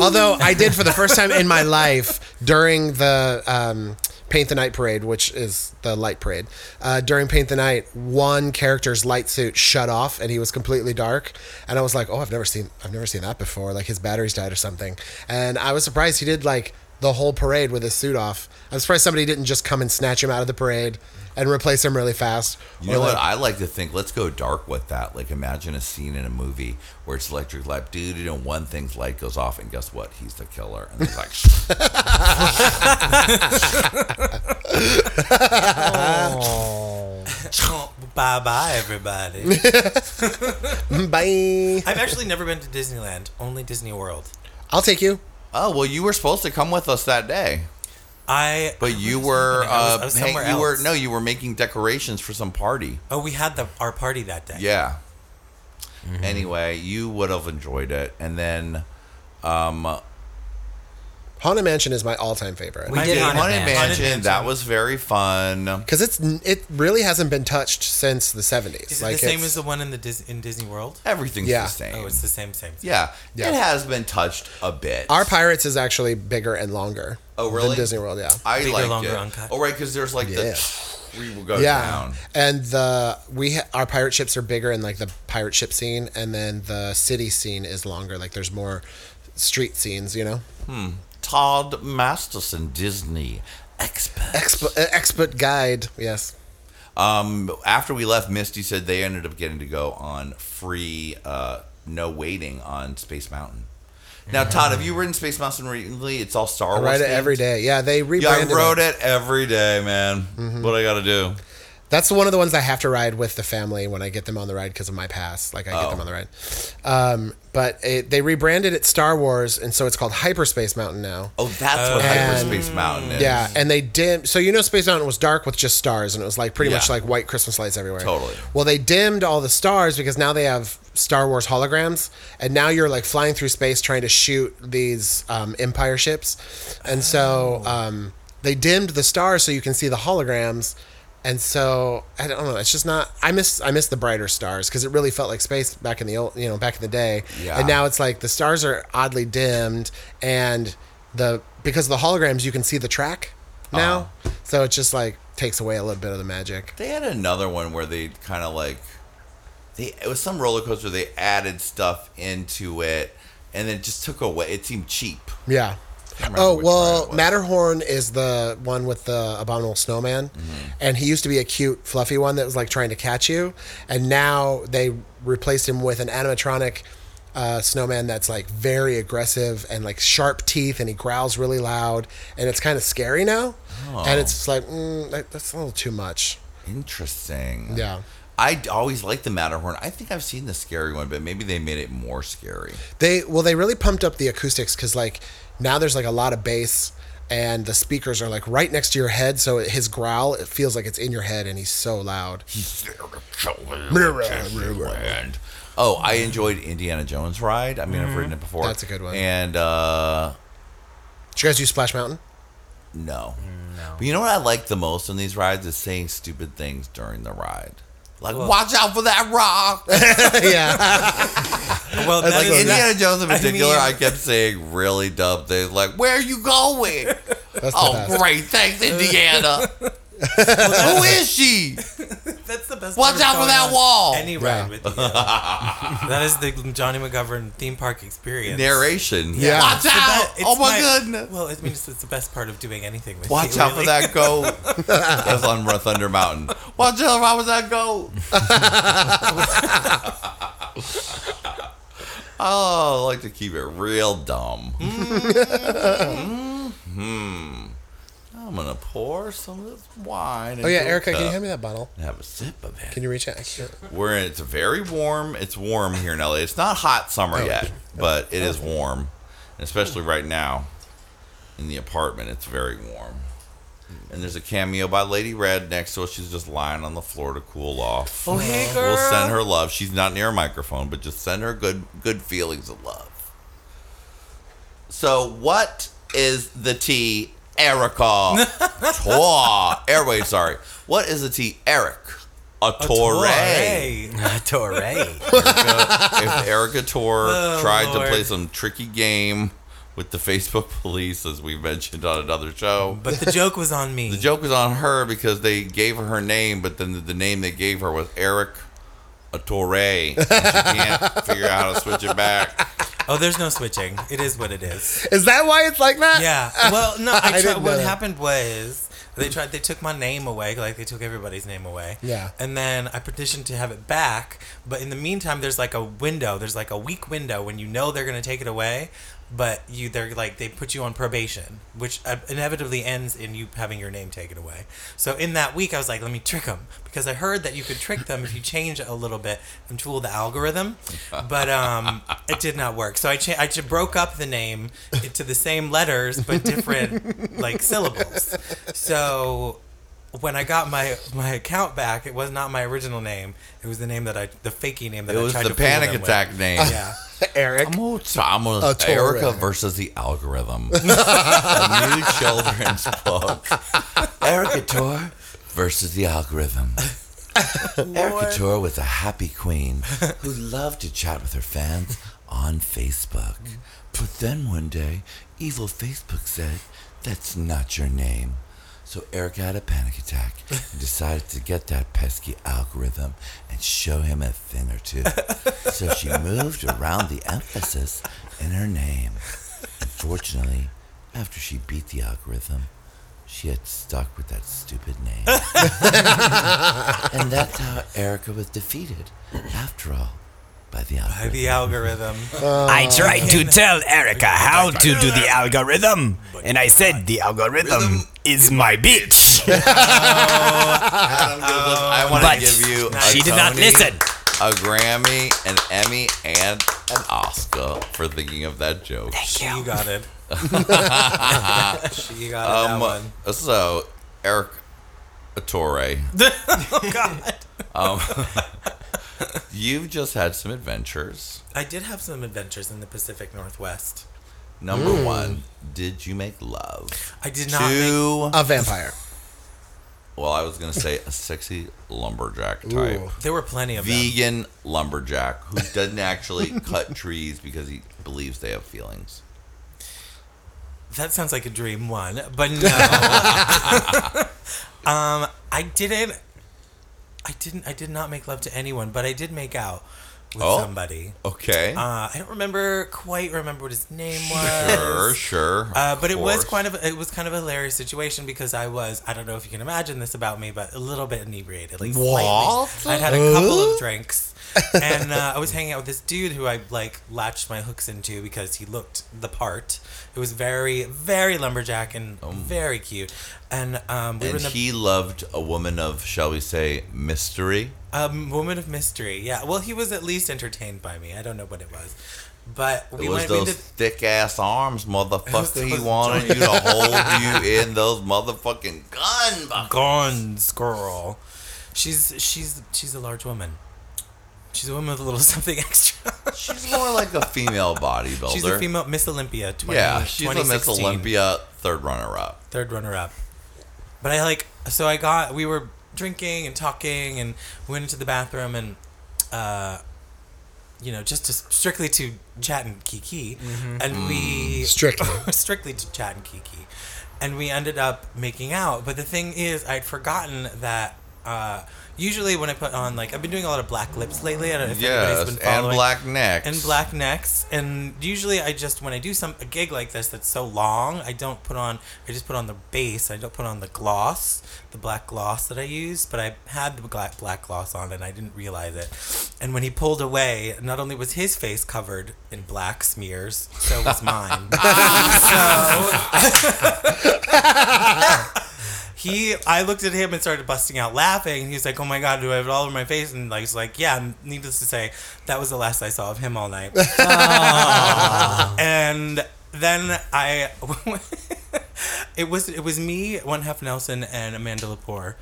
Although I did for the first time in my life during the um, Paint the Night parade, which is the light parade. Uh, during Paint the Night, one character's light suit shut off and he was completely dark, and I was like, "Oh, I've never seen, I've never seen that before." Like his batteries died or something, and I was surprised he did like the whole parade with his suit off. I'm surprised somebody didn't just come and snatch him out of the parade and replace them really fast. You Or, know what? like- I like to think. Let's go dark with that. Like, imagine a scene in a movie where it's electric light, dude. You know, one thing's light goes off, and guess what? He's the killer. And it's like, bye bye, everybody. Bye. I've actually never been to Disneyland, only Disney World. I'll take you. oh well, you were supposed to come with us that day, I. but you were? I was- uh, I was hang- somewhere you were no, you were making decorations for some party. Oh, we had the our party that day. Yeah. Mm-hmm. Anyway, you would have enjoyed it, and then um, Haunted Mansion is my all-time favorite. We I did did Haunted Haunted Mansion. Mansion. That was very fun. because it's it really hasn't been touched since the 70s Is it like the same as the one in the Dis- in Disney World? Everything's Yeah. the same. Oh, it's the same, same. same. yeah, Yeah. it has been touched a bit. our pirates is actually bigger and longer Oh, really? than disney world yeah I Bigger, liked longer, it. uncut. Oh, right, because there's like Yeah. the we will go yeah down. and the we ha- our pirate ships are bigger in like the pirate ship scene and then the city scene is longer like there's more street scenes you know hmm. Todd Masterson, Disney expert. expert, uh, expert guide yes Um, after we left, Misty said they ended up getting to go on free, uh, no waiting on Space Mountain. Now, Todd, have you ridden Space Mountain recently? It's all Star i Wars. ride it themed. every day yeah they rebranded. Yeah, I rode it. it every day, man. Mm-hmm. What I got to do? That's one of the ones i have to ride with the family when i get them on the ride because of my pass like i get Oh. them on the ride um, but it, they rebranded it star wars and so it's called hyperspace mountain now Oh, that's what And- Hyperspace Mountain is. Yeah, and they dimmed. So you know, Space Mountain was dark with just stars, and it was like pretty much like white Christmas lights everywhere. Totally. Well, they dimmed all the stars because now they have Star Wars holograms, and now you're like flying through space trying to shoot these um, Empire ships, and so Oh. um, they dimmed the stars so you can see the holograms. And so I don't know. It's just not. I miss I miss the brighter stars because it really felt like space back in the old you know back in the day. Yeah. And now it's like the stars are oddly dimmed, and the because of the holograms you can see the track now. Uh-huh. So it just like takes away a little bit of the magic. They had another one where they kind of like they it was some roller coaster. They added stuff into it, and then just took away. It seemed cheap. Yeah. Oh well, ride it was. Matterhorn is the one with the abominable snowman, Mm-hmm. and he used to be a cute, fluffy one that was like trying to catch you, and now they replaced him with an animatronic uh, snowman that's like very aggressive and like sharp teeth, and he growls really loud, and it's kind of scary now, and it's like mm, that's a little too much. Interesting. Yeah. I always liked the Matterhorn. I think I've seen the scary one, but maybe they made it more scary. They well, they really pumped up the acoustics because like now there's like a lot of bass. And the speakers are like right next to your head, so his growl it feels like it's in your head, and he's so loud. And oh, I enjoyed Indiana Jones ride. I mean, I've ridden it before. Mm-hmm. That's a good one. And uh Did you guys do Splash Mountain? no, No. But you know what I like the most on these rides is saying stupid things during the ride. Like, watch out for that rock. yeah. Well, that like is- Indiana Jones in particular, I, mean- kept saying really dumb things like, "Where are you going?" That's oh, great, thanks, Indiana. Who is she? That's the best. Watch part out for that wall. Any Yeah. ride with you. that is the Jonny McGovern theme park experience. Narration. Yeah. Watch It's the out! be- oh it's my, goodness. Well, it means it's the best part of doing anything with Watch you, out for really. that goat. That's on Thunder Mountain. Watch out for that goat. oh, I like to keep it real dumb. Mm. Mm. I'm gonna pour some of this wine. Oh yeah, into a Erica, can you hand me that bottle? and Have a sip of it. Can you reach it? I can't. We're in, it's very warm. It's warm here in LA. It's not hot summer Oh. yet, but it is warm, and especially right now in the apartment. It's very warm. And there's a cameo by Lady Red next to us. She's just lying on the floor to cool off. Oh, hey, girl. We'll send her love. She's not near a microphone, but just send her good good feelings of love. So, what is the tea, Erica? Tor. Airway, sorry. What is the tea, Eric? A, Torre. A Torre. if Erica Tor Oh, tried to play some tricky game with the Facebook police, as we mentioned on another show, But the joke was on me. the joke was on her because they gave her her name, but then the, the name they gave her was Eric a Torre. And she can't figure out how to switch it back. Oh, there's no switching. It is what it is. Is that why it's like that? Yeah. Well, no. I I tried, didn't know what that. happened was they tried. They took my name away, like they took everybody's name away. Yeah. And then I petitioned to have it back, but in the meantime, there's like a window. There's like a week window when you know they're gonna take it away, but you they're like they put you on probation, which uh, inevitably ends in you having your name taken away. So in that week, I was like, let me trick them because I heard that you could trick them if you change a little bit and tool the algorithm, but um, it did not work. So I cha- I broke up the name into the same letters but different like syllables. So when I got my my account back, it was not my original name. It was the name that I the fakey name that It I was tried the to fool panic them with. attack name. Yeah. Eric. I'm gonna, I'm gonna A Torre. Erica versus the algorithm. a new children's book. Erica Tor versus the algorithm. Erica Tor was a happy queen who loved to chat with her fans on Facebook. But then one day, evil Facebook said, That's not your name. So Erica had a panic attack and decided to get that pesky algorithm and show him a thing or two. So she moved around the emphasis in her name. Unfortunately, after she beat the algorithm, she had stuck with that stupid name. and that's how Erica was defeated, after all, by the By the algorithm. I tried to tell Erica how to do the algorithm, and I said the algorithm is my bitch. I want to give you a she did not listen. a Grammy, an Emmy, and an Oscar for thinking of that joke. Thank you. She got it. she got it, Um, that one. so Eric Torre, oh God. um, you've just had some adventures. I did have some adventures in the Pacific Northwest. Number Mm. one, did you make love I did not. Make, to? A vampire. well, I was gonna say a sexy lumberjack type. Ooh. there were plenty of them. vegan lumberjack who doesn't actually cut trees because he believes they have feelings. That sounds like a dream one, but no. um, I didn't. I didn't. I did not make love to anyone, but I did make out with Oh. somebody. Okay. Uh, I don't remember quite remember what his name was. sure, sure. Uh, but it was kind of it was kind of a hilarious situation because I was I don't know if you can imagine this about me, but a little bit inebriated, like What? slightly. I'd had a couple of drinks, and uh, I was hanging out with this dude who I like latched my hooks into because he looked the part. It was very very lumberjack and very cute, and um, we. And the he loved a woman of, shall we say, mystery. A woman of mystery. Yeah, well, he was at least entertained by me. I don't know what it was, but we It was those thick ass arms, motherfucker. He wanted you to hold you in those motherfucking gun buckles. guns, girl. She's she's she's a large woman. She's a woman with a little something extra. She's more like a female bodybuilder. she's a female Miss Olympia. 20, Yeah, she's a Miss Olympia third runner up. third runner up. But I like so I got we were drinking and talking and went into the bathroom and uh you know just to strictly to chat and kiki and we Strictly. strictly to chat and kiki and we ended up making out but the thing is i'd forgotten that uh, usually when i put on like i've been doing a lot of black lips lately. I don't know if Yes, anybody's been and following black necks. and black necks. And usually i just when i do some a gig like this that's so long i don't put on i just put on the base. I don't put on the gloss the black gloss that i use but i had the black black gloss on and i didn't realize it. And when he pulled away not only was his face covered in black smears so was mine. So he I looked at him and started busting out laughing and he was like, Oh my god, do I have it all over my face? And like he's like, Yeah, needless to say, that was the last I saw of him all night. and then I it was it was me, one half Nelson and Amanda Lepore.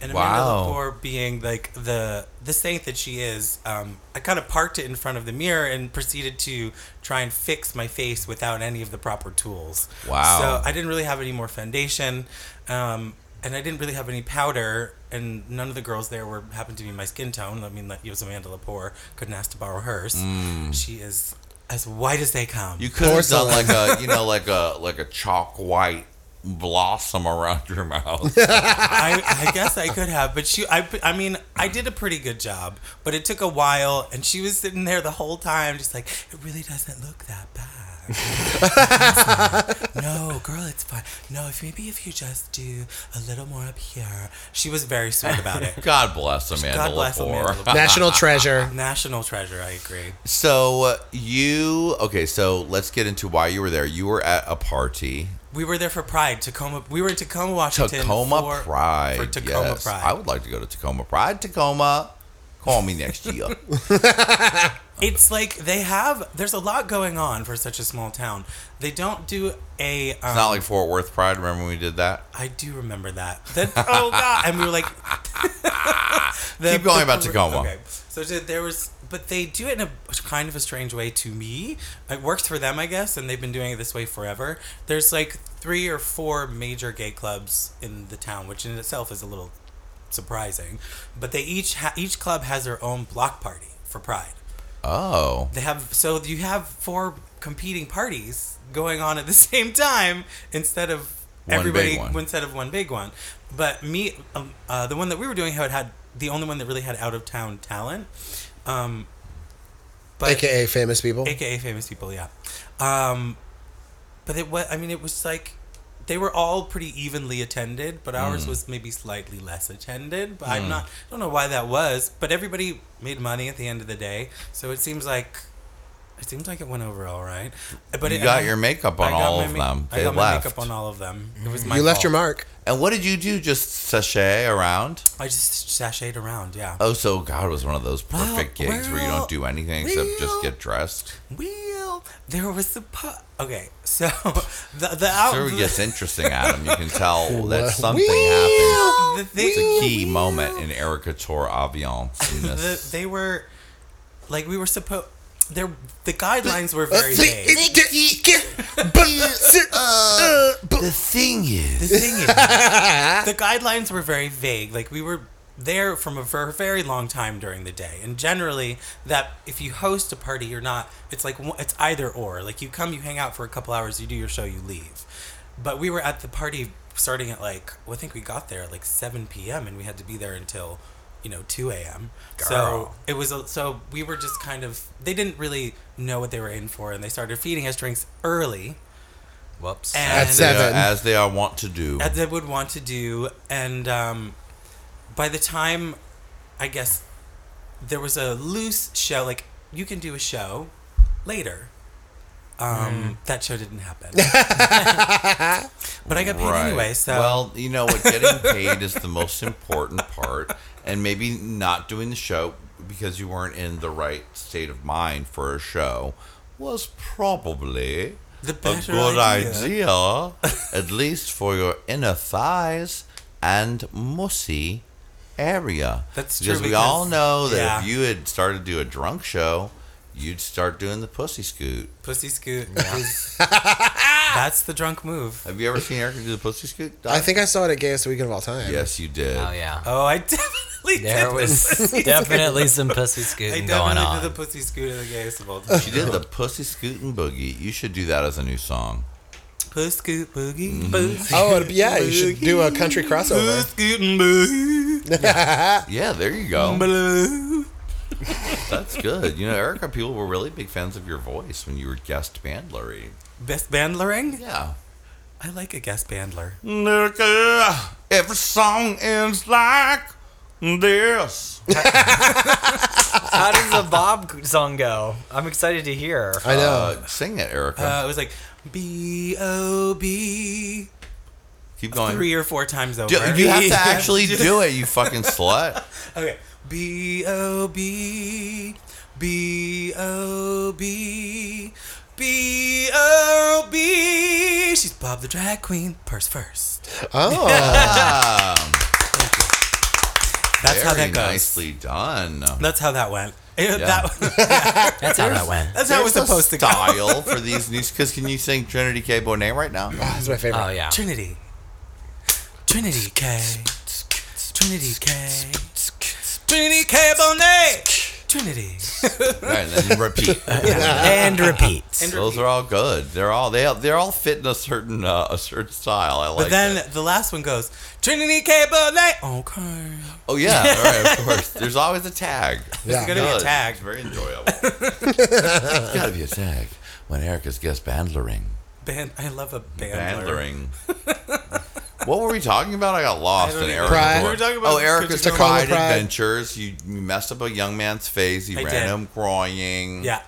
And Amanda Wow. Lepore being like the the saint that she is, um, I kind of parked it in front of the mirror and proceeded to try and fix my face without any of the proper tools. Wow. So I didn't really have any more foundation, um, and I didn't really have any powder, and none of the girls there were happened to be my skin tone. I mean, like, it was Amanda Lepore. Couldn't ask to borrow hers. She is as white as they come. You could have done like a, you know, like a like a chalk white blossom around your mouth. I, I guess I could have, but she, I, I mean, I did a pretty good job, but it took a while, and she was sitting there the whole time, just like, it really doesn't look that bad. no, girl, it's fine. No, if maybe if you just do a little more up here. She was very sweet about it. God bless Amanda God bless Lepore. Amanda Lepore. National treasure. National treasure, I agree. So uh, you okay? So let's get into why you were there. You were at a party, We were there for Pride, Tacoma. We were in Tacoma, Washington. Tacoma for, Pride. For Tacoma yes. Pride. I would like to go to Tacoma Pride. Tacoma, call me next year. It's like they have. There's a lot going on for such a small town. They don't do a. Um, It's not like Fort Worth Pride. Remember when we did that? I do remember that. That oh god, and we were like. The- Keep going about Tacoma. Okay, so there was, but they do it in a kind of a strange way to me. It works for them, I guess, and they've been doing it this way forever. There's like three or four major gay clubs in the town, which in itself is a little surprising. But they each ha- each club has their own block party for Pride. Oh, They have so you have four competing parties going on at the same time instead of One everybody big one. instead of one big one. But me, um, uh, the one that we were doing had had the only one that really had out of town talent. Um, but AKA famous people. AKA famous people, yeah. Um, but it was, I mean, it was like they were all pretty evenly attended, but ours Hmm. was maybe slightly less attended. But I'm not, I don't know why that was. But everybody made money at the end of the day, so it seems like. It seems like it went over all right, but You it, got I- your makeup on all of ma- them. I They got my makeup on all of them. It was mm-hmm. my you left fault. your mark. and what did you do? Just sashay around? I just sashayed around. Yeah. Oh, so God was one of those perfect Well, gigs where you well, don't do anything except just well, get dressed. Well, there was the pu- okay. So the the out Sure, it gets interesting, Adam. You can tell that Well, something happened. the thing It's a key moment in Erickatoure Aviance. in the, this. they were like we were supposed there the guidelines were very vague. Uh, the thing is, The thing is, the guidelines were very vague. Like we were there from a ver- very long time during the day, and generally, that if you host a party, you're not. It's like it's either or. Like you come, you hang out for a couple hours, you do your show, you leave. But we were at the party starting at like well, I think we got there at like seven p.m. and we had to be there until you know two a.m. So it was a, so we were just kind of they didn't really know what they were in for, and they started feeding us drinks early. Whoops. And At they are- seven. as they are want to do. as they would want to do. And um, by the time, I guess, there was a loose show, like you can do a show later. Um, That show didn't happen. but I got paid anyway, so. well, you know what? Getting paid is the most important part, and maybe not doing the show because you weren't in the right state of mind for a show was probably The a better good idea. idea, at least for your inner thighs and mussy area. That's because true, we all know that yeah. if you had started to do a drunk show, you'd start doing the pussy scoot. Pussy Scoot is. that's the drunk move. Have you ever seen Erica do the pussy scoot? I think I saw it at Gayest Weekend of All Time. Yes, you did. oh yeah. Oh, I definitely There did. was the pussy definitely some pussy Scoot. I scooting definitely going did the on. Pussy Scoot of the gayest of all time. She did the pussy scooting boogie. You should do that as a new song. Puss Scoot Boogie. Mm-hmm. Puss Oh, it'd yeah, you should do a country crossover. Scootin' Boogie. Yeah, there you go. Blue. That's good. You know, Erica, people were really big fans of your voice when you were guest bandlery. Best bandlering? Yeah. I like a guest bandler. Erica, every song ends like this. How does the Bob song go? I'm excited to hear. I know. Uh, sing it, Erica. Uh, it was like B O B Keep going. three or four times over. Do- you have to actually do it, you fucking slut. Okay. B O B B O B B O B. She's Bob the drag queen. Purse first. Oh, That's how very that goes. nicely done. That's how that went. It- Yeah. that, That's how that went. that's how it was There's a supposed to go. style for these news. Because can you sing Trinity K. Bonet right now? Ah, that's my favorite. Oh yeah. Trinity. Trinity K. Trinity K. Trinity K. Bonet. Trinity. Right, and then you repeat. And repeat. And Those are all good. They're all they they're all fit in a certain uh, a certain style. I like. But then that. the last one goes Trinity K. Bonet. Okay. oh yeah, all right, of course. There's always a tag. Yeah. There's gonna be a tag. It's very enjoyable. There's gotta be a tag when Erica's guest bandlering. Band. I love a bandler. Bandlering. What were we talking about? I got lost I in Erica's. Pride. We were talking about oh, Erica's Pride, Pride. Adventures. You, you messed up a young man's face. You I ran did. him crying. Yeah.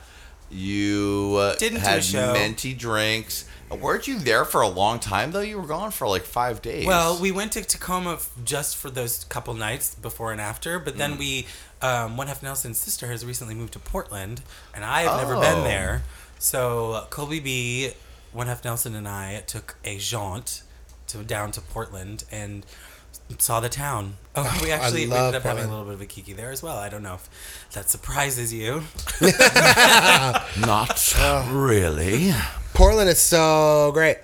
You uh, Didn't had show. minty drinks. Weren't you there for a long time though? You were gone for like five days. Well, we went to Tacoma just for those couple nights before and after, but Mm. then we, um, one half Nelson's sister has recently moved to Portland, and I have never been Oh. there. So Colby B, one half Nelson, and I took a jaunt to down to Portland and saw the town. Oh, we actually we ended up having a little bit of a kiki there as well. I don't know if that surprises you. not really. Portland is so great.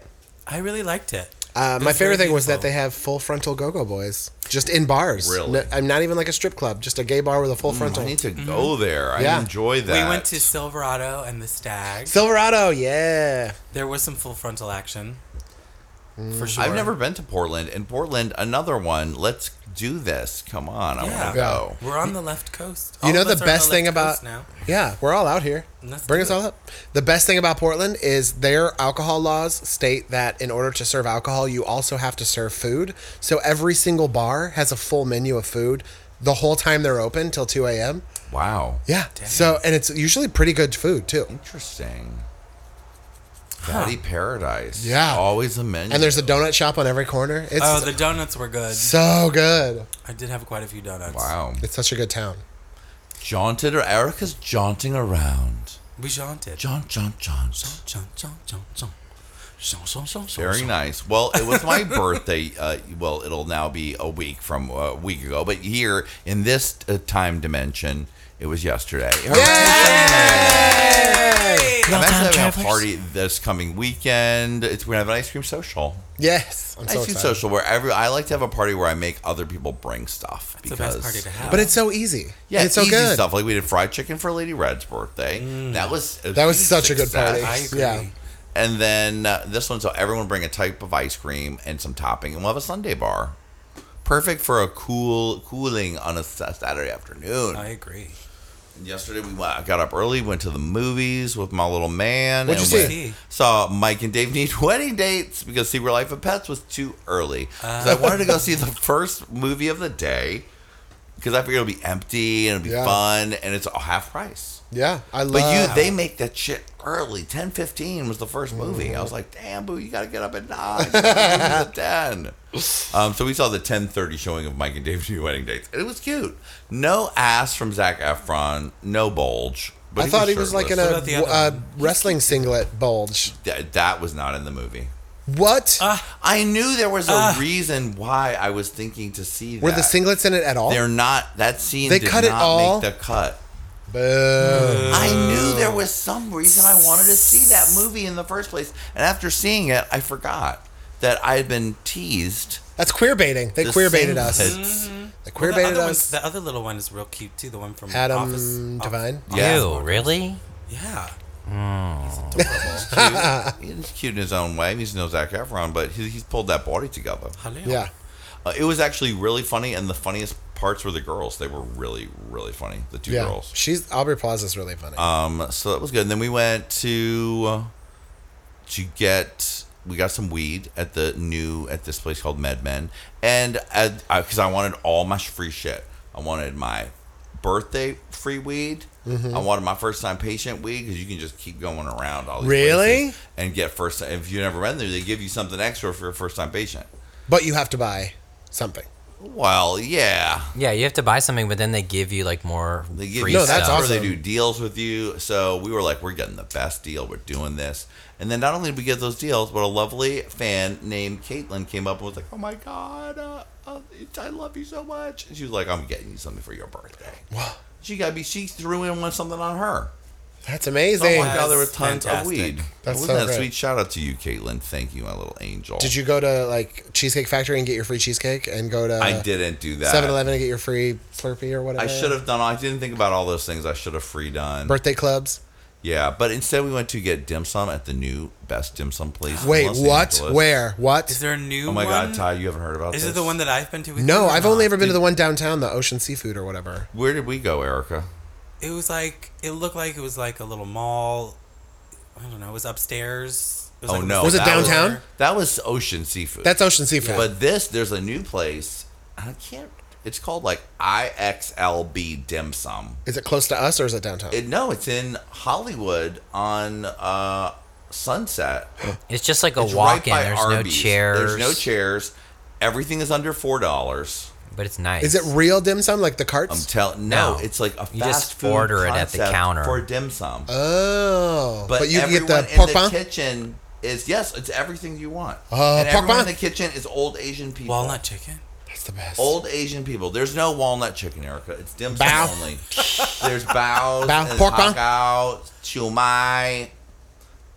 I really liked it. Uh, my favorite thing was that they have full frontal go-go boys just in bars. Really? No, I'm not even like a strip club, just a gay bar with a full frontal. I need to go there. I Yeah. enjoy that. We went to Silverado and the Stag. Silverado, yeah. There was some full frontal action. Mm. For sure. I've never been to Portland. And Portland, another one. Let's do this. Come on, I Yeah. want to go. We're on the left coast. You All know of the us are on best thing about coast now. yeah, we're all out here. Let's Bring do us it. all up. The best thing about Portland is their alcohol laws state that in order to serve alcohol, you also have to serve food. So every single bar has a full menu of food the whole time they're open till 2 a.m. Wow. Yeah. So and it's usually pretty good food too. Interesting. Fatty Paradise. Yeah. Always a menu. And there's a donut shop on every corner. It's Oh, the donuts were good. so good. I did have quite a few donuts. Wow. It's such a good town. Jaunted or Erica's jaunting around. We jaunted. Jaunt, jaunt, jaunt. Jaunt, jaunt, jaunt, jaunt. Jaunt, jaunt, jaunt, Very jaunt. nice. Well, it was my birthday. Uh, well, it'll now be a week from uh, a week ago. But here in this uh, time dimension, It was yesterday. Yay! I'm actually having a party this coming weekend. It's we're gonna have an ice cream social. Yes, I'm so ice cream excited. social where every I like to have a party where I make other people bring stuff It's the because best party to have. But it's so easy. yeah, it's so easy good. stuff. Like we did fried chicken for Lady Red's birthday. That was That was huge such a good success. party. I agree. Yeah. And then uh, this one, so everyone bring a type of ice cream and some topping, and we'll have a Sunday bar. Perfect for a cool cooling on a Saturday afternoon. I agree. And yesterday we went, I got up early, went to the movies with my little man. What'd and you see? Saw Mike and Dave need wedding dates because Secret Life of Pets was too early. Because I ah. wanted to go see the first movie of the day because I figured it'll be empty and it'll be Yeah. fun and it's all half price. Yeah, I love. But you, they make that shit early. Ten fifteen was the first movie. I was like, damn, boo, you got to get up at nine. at ten. Um, so we saw the ten thirty showing of Mike and Dave's new wedding dates, and it was cute. No ass from Zac Efron, no bulge. But I thought he was like in a What about the other uh, one? wrestling singlet bulge. that, that was not in the movie. What? I knew there was a Ah. reason why I was thinking to see that. Were the singlets in it at all? They're not. That scene They did cut it not all? make the cut. Boo. I knew there was some reason I wanted to see that movie in the first place, and after seeing it, I forgot that I had been teased. That's queer baiting. They the queer baited us. singlets. They queer Well, the, baited other us. one's, the other little one is real cute too. The one from Adam Office, Devine? Yeah. Ew, really? Yeah. He's cute in his own way. He's no Zac Efron, but he, he's pulled that body together. Hello. Yeah. Uh, it was actually really funny, and the funniest parts were the girls. They were really, really funny. The two Yeah. girls. She's Aubrey Plaza's really funny. Um, so that was good. And then we went to uh, to get we got some weed at the new at this place called MedMen, and because I wanted all my free shit. I wanted my birthday free weed. Mm-hmm. I wanted my first time patient weed because you can just keep going around all these Really? places and get first. If you've never been there, they give you something extra for your first time patient. but you have to buy something. Well, yeah, Yeah, you have to buy something, but then they give you like more They give free you No, that's stuff, or awesome. they do deals with you. So we were like, we're getting the best deal. We're doing this. And then not only did we get those deals, but a lovely fan named Caitlin came up and was like, oh my God, uh, uh, I love you so much. And she was like, I'm getting you something for your birthday. Wow. She got me, she threw in one something on her. That's amazing. Oh amazing. my God, there were tons fantastic. of weed. That's Wasn't so that great. sweet? Shout out to you, Caitlin. Thank you, my little angel. Did you go to like Cheesecake Factory and get your free cheesecake and go to I didn't do that. 7 Eleven and get your free Slurpee or whatever? I should have done. I didn't think about all those things. I should have free done. Birthday clubs. Yeah, but instead we went to get dim sum at the new best dim sum place. in Wait, Los what? Angeles. Where? What? Is there a new? Oh my one? God, Ty, you haven't heard about Is this? Is it the one that I've been to? No, I've not? only ever been to the one downtown, the Ocean Seafood or whatever. Where did we go, Erica? It was like it looked like it was like a little mall. I don't know. It was upstairs. It was Oh like no, Was it that downtown? that was Ocean Seafood. That's Ocean Seafood. But this, there's a new place. I can't. It's called like IXLB Dim Sum. is it close to us or is it downtown? It, no, it's in Hollywood on uh, Sunset. It's just like a It's walk-in. by There's Arby's. no chairs. There's no chairs. Everything is under four dollars. but it's nice. is it real dim sum like the carts? I'm telling. No, No. it's like a fast You just food order it at the counter. for dim sum. oh, but, you can get everyone the in pork the bun. kitchen is yes, it's everything you want. Uh, and pork everyone in the kitchen is old Asian people. walnut chicken. That's the best. Old Asian people. There's no walnut chicken, Erica. It's dim sum Bao. only. There's bao, Bao, and pork bun? hakao, siu mai,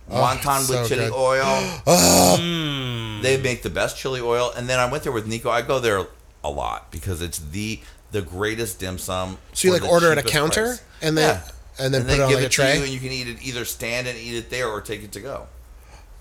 oh, wonton so with chili good. oil. Mm. They make the best chili oil. And then I went there with Nico. I go there a lot because it's the the greatest dim sum. So you for like the order at a cheapest counter price. and then Yeah. and then and put they it on give like a it to you, tray. and you can eat it either stand and eat it there or take it to go.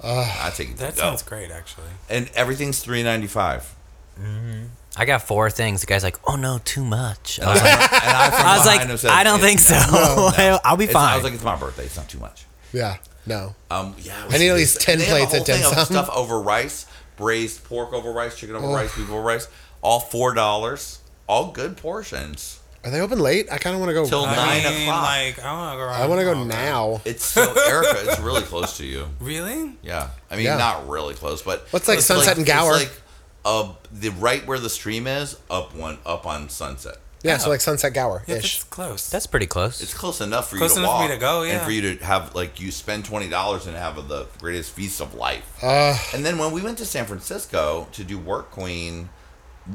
I take it to That go. sounds great, actually. And everything's three ninety five. Mm-hmm. I got four things. The guy's like, "Oh no, too much." I was like, I, I was like said, I don't think so. I'll be it's- I was like, it's my birthday. It's not too much. yeah, no. Um, yeah, I need at was- least 10 and they have a plates whole at dim thing of sum. Stuff over rice, braised pork over rice, chicken over rice, beef over rice, all four dollars, all good portions. Are they open late? I kind of want to go. Till I nine mean, o'clock. like I want to go. I want to go around- now. It's so Erica. It's really close to you. Really? Yeah, I mean Yeah. not really close, but What's like it's Sunset and Gower? It's like uh, the right where the stream is, up one, up on Sunset. Yeah, so like Sunset Gower Yeah, ish. that's close. That's pretty close. It's close enough for Close you to enough for walk me to go, yeah. and for you to have like you spend twenty dollars and have the greatest feast of life. Uh, And then when we went to San Francisco to do Work Queen,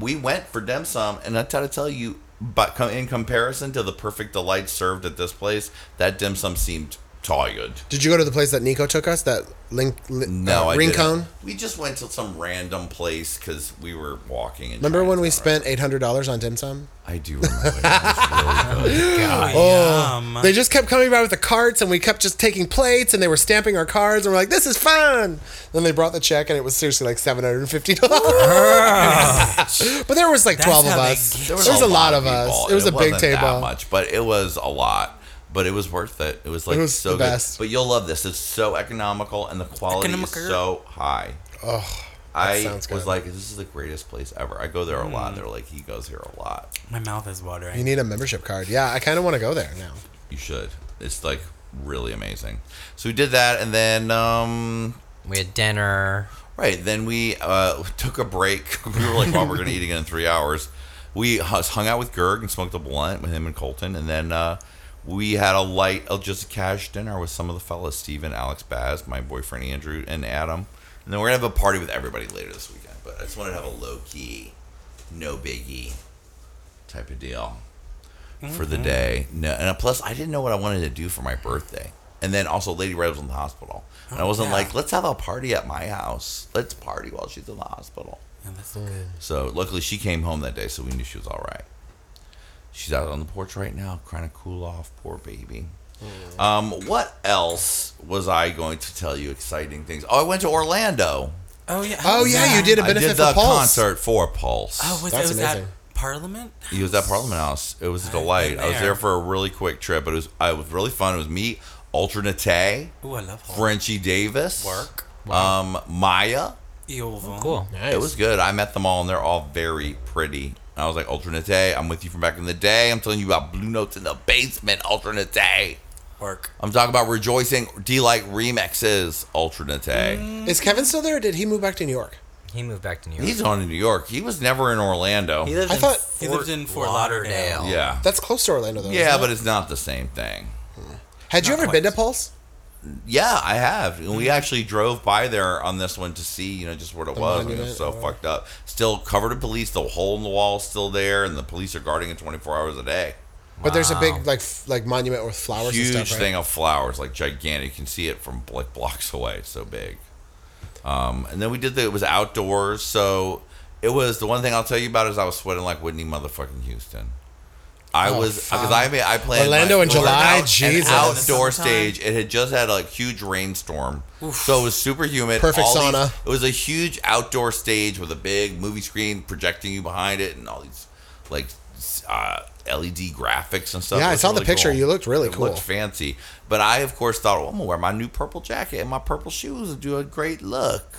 we went for dim sum, and I gotta tell you, but com- in comparison to the perfect delight served at this place, that dim sum seemed tired. Did you go to the place that Nico took us? That link, li- No, uh, I Rincon. didn't. We just went to some random place because we were walking. In Remember when we Chinatown, spent eight hundred dollars on dim sum? I do remember. it. It really good. Um, They just kept coming by with the carts, and we kept just taking plates, and they were stamping our cards, and we're like, "This is fun." Then they brought the check, and it was seriously like seven hundred and fifty dollars. but there was like That's twelve of how they us. get There was, a lot of us. It was a and big wasn't that table. much, but it was a lot. But it was worth it. It was like It was so the good. best. But you'll love this. It's so economical, and the quality Economical. is so high. Oh, I sounds was like, this is the greatest place ever. I go there a Mm. lot. They're like, he goes here a lot. my mouth is watering. you need a membership card. Yeah, I kind of want to go there now. You should. It's like really amazing. So we did that, and then um, We had dinner. right then we uh, took a break. we were like, well, we're gonna eat again in three hours. We hus- hung out with Gerg and smoked a blunt with him and Colton, and then uh, we had a light, just a cash dinner with some of the fellas, Steven, Alex Baz, my boyfriend Andrew, and Adam. And then we're gonna have a party with everybody later this weekend. But I just wanted to have a low key, no biggie type of deal for the day. No, and plus I didn't know what I wanted to do for my birthday. And then also Lady Red was in the hospital. And I oh, wasn't yeah. like, let's have a party at my house. Let's party while she's in the hospital. Yeah, that's good. So luckily she came home that day, so we knew she was all right. She's out on the porch right now, trying to cool off. Poor baby. Um, what else was I going to tell you? Exciting things. Oh, I went to Orlando. Oh yeah. how Oh was yeah, that? you did a benefit did the for Pulse. concert for Pulse. Oh, was That's it was that amazing. Parliament? He was at Parliament House. It was a I've delight. I was there. there for a really quick trip, but it was I was really fun. It was me, Ultra Naté, Ooh, I love her. Frenchie Davis, Work. um, Maya. Eoval. Cool. Nice. It was good. I met them all, and they're all very pretty. I was like, Ultra Naté, day. I'm with you from back in the day. I'm telling you about Blue Notes in the basement, Ultra Naté. Day. Work. I'm talking about Rejoicing Delight remixes, Ultra Naté. Day. Mm. Is Kevin still there? or Did he move back to New York? He moved back to New York. He's on in New York. He was never in Orlando. He lived I in thought- He lived in Fort Lauderdale. yeah. That's close to Orlando, though. Yeah, isn't but it? it's not the same thing. had you ever quite. been to Pulse? Yeah, I have. And we actually drove by there on this one to see, you know, just what it was. and it was so or- fucked up. Still covered in police. The hole in the wall is still there, and the police are guarding it 24 hours a day. But there's a big like f- like monument with flowers Huge and stuff, right? thing of flowers, like gigantic. You can see it from like blocks away. It's so big. Um, and then we did the. It was outdoors, so it was the one thing I'll tell you about is I was sweating like Whitney motherfucking Houston. I Oh, was because I made I planned Orlando my- in July? an Jesus. outdoor stage. It had just had like huge rainstorm, so it was super humid. Perfect all these- sauna. it was a huge outdoor stage with a big movie screen projecting you behind it, and all these like uh, LED graphics and stuff. Yeah, I was saw the picture. cool. You looked really It cool. looked fancy, but I of course thought, well, I'm gonna wear my new purple jacket and my purple shoes and do a great look.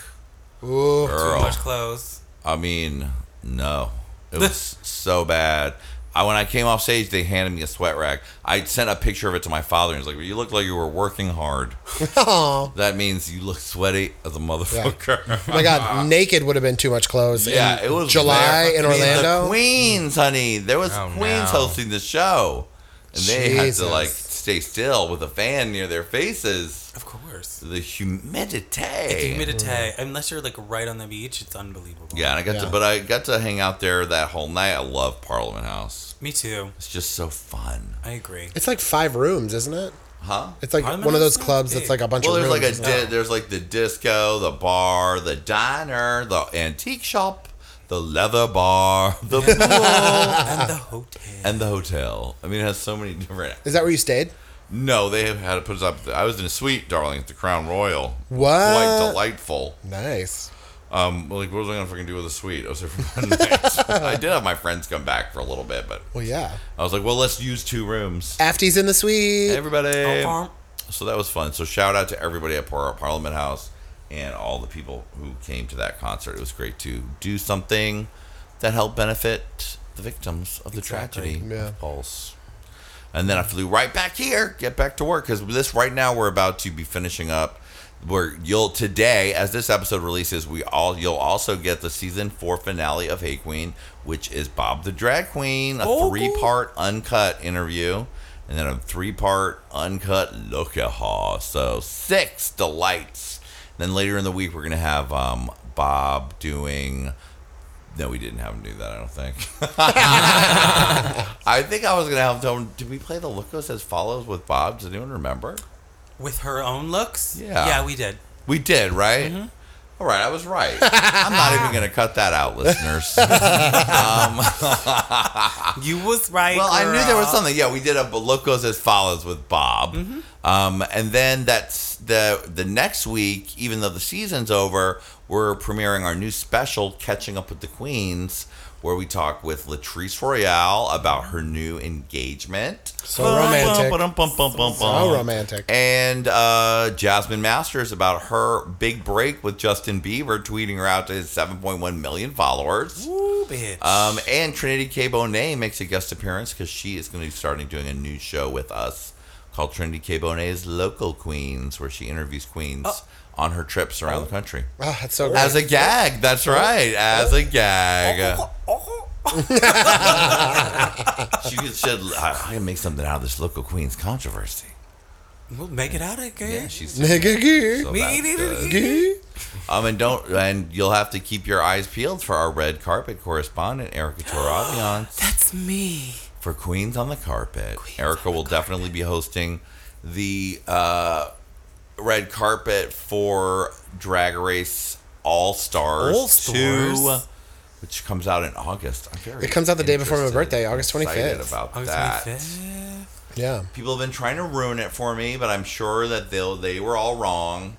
Ooh. Too much clothes. I mean, no, it was so bad. I, when I came off stage, they handed me a sweat rag. I sent a picture of it to my father, and he's like, "You look like you were working hard." Oh That means you look sweaty as a motherfucker. Oh my God, naked would have been too much clothes. yeah, in it was July there. in I mean, Orlando. The Queens, honey, there was Oh, Queens no. hosting the show, and they had to like stay still with a fan near their faces. Of course. The humidity. The humidity. Unless you're like right on the beach, it's unbelievable. Yeah, and I got to, but I got to hang out there that whole night. I love Parliament House. Me too. It's just so fun, I agree. It's like five rooms, isn't it? huh? It's like Parliament one of those clubs Big. that's like a bunch Well, of there's rooms. like a di- there's like the disco, the bar, the diner, the antique shop, the leather bar, the pool, and the hotel. and the hotel. I mean, it has so many different. Is that where you stayed? No, they have had to put us up. I was in a suite, darling, at the Crown Royal. What? Quite delightful. Nice. Um, like, what was I gonna fucking do with a suite? I was there for one night. I did have my friends come back for a little bit, but Well, yeah. I was like, well, let's use two rooms. Afty's in the suite. Everybody. Oh, So that was fun. So shout out to everybody at Par- Parliament House and all the people who came to that concert. It was great to do something that helped benefit the victims of the Exactly. tragedy Yeah. of Pulse. And then I flew right back here, get back to work because this right now we're about to be finishing up. Where you'll today, as this episode releases, we all you'll also get the season four finale of Hey Qween, which is Bob the Drag Queen, a Oh. three part uncut interview, and then a three part uncut look at her. So six delights. Then later in the week, we're gonna have um, Bob doing No, we didn't have him do that. I don't think. I think I was gonna have him. Did we play the Lookos as follows with Bob? Does anyone remember? With her own looks? Yeah. Yeah, we did. We did, right? Mm-hmm. All right, I was right. I'm not even gonna cut that out, listeners. You was right. Well, I knew there was something. Yeah, we did a Locos as follows with Bob, Mm-hmm. um, and then that's the the next week. Even though the season's over, we're premiering our new special, Catching Up with the Queens, where we talk with Latrice Royale about her new engagement. So romantic. So So romantic. And uh, Jasmine Masters about her big break with Justin Bieber, tweeting her out to his 7.1 million followers. Ooh, bitch. Um, and Trinity K. Bonet makes a guest appearance because she is going to be starting doing a new show with us called Trinity K. Bonet's Local Queens, where she interviews queens on her trips around the country. Oh, that's so great. As a gag, that's right. As a gag. she could said, I, I can make something out of this local queen's controversy. we'll make it out again. Yeah, she's Nigga, gee. so Me that's good. Gee. Um, and don't, and you'll have to keep your eyes peeled for our red carpet correspondent, Erica Toravians. That's me. for Queens on the Carpet. Erica will definitely be hosting the uh, red carpet for Drag Race All Stars All 2, Stars? which comes out in August. I'm very It comes out the day before my interested, birthday, August excited 25th. About August that. 25th. Yeah. People have been trying to ruin it for me, but I'm sure that they they were all wrong.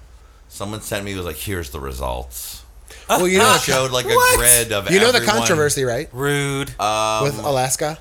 Someone sent me was like, "Here's the results." Well, you know, It showed like a What? grid of you know the everyone. controversy, right? Rude. Um, With Alaska.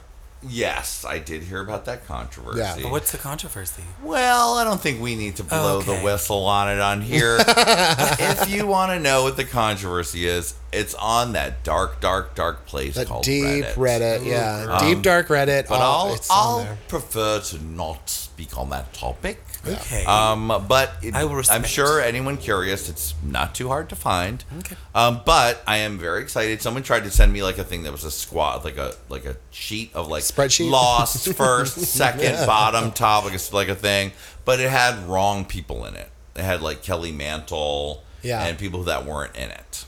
Yes, I did hear about that controversy. Yeah. But what's the controversy? Well, I don't think we need to blow the Okay. whistle on it on here. if you want to know what the controversy is, it's on that dark, dark, dark place That called deep Reddit. Reddit, yeah, Um, deep dark Reddit. But all, I'll, it's I'll prefer to not speak on that topic. Okay. Um, but it, I will I'm sure anyone curious, it's not too hard to find. Okay. Um, but I am very excited. Someone tried to send me like a thing that was a squad, like a like a sheet of like Spreadsheet? lost first, second, bottom, top, like a like a thing. But it had wrong people in it. It had like Kelly Mantle, Yeah. and people that weren't in it.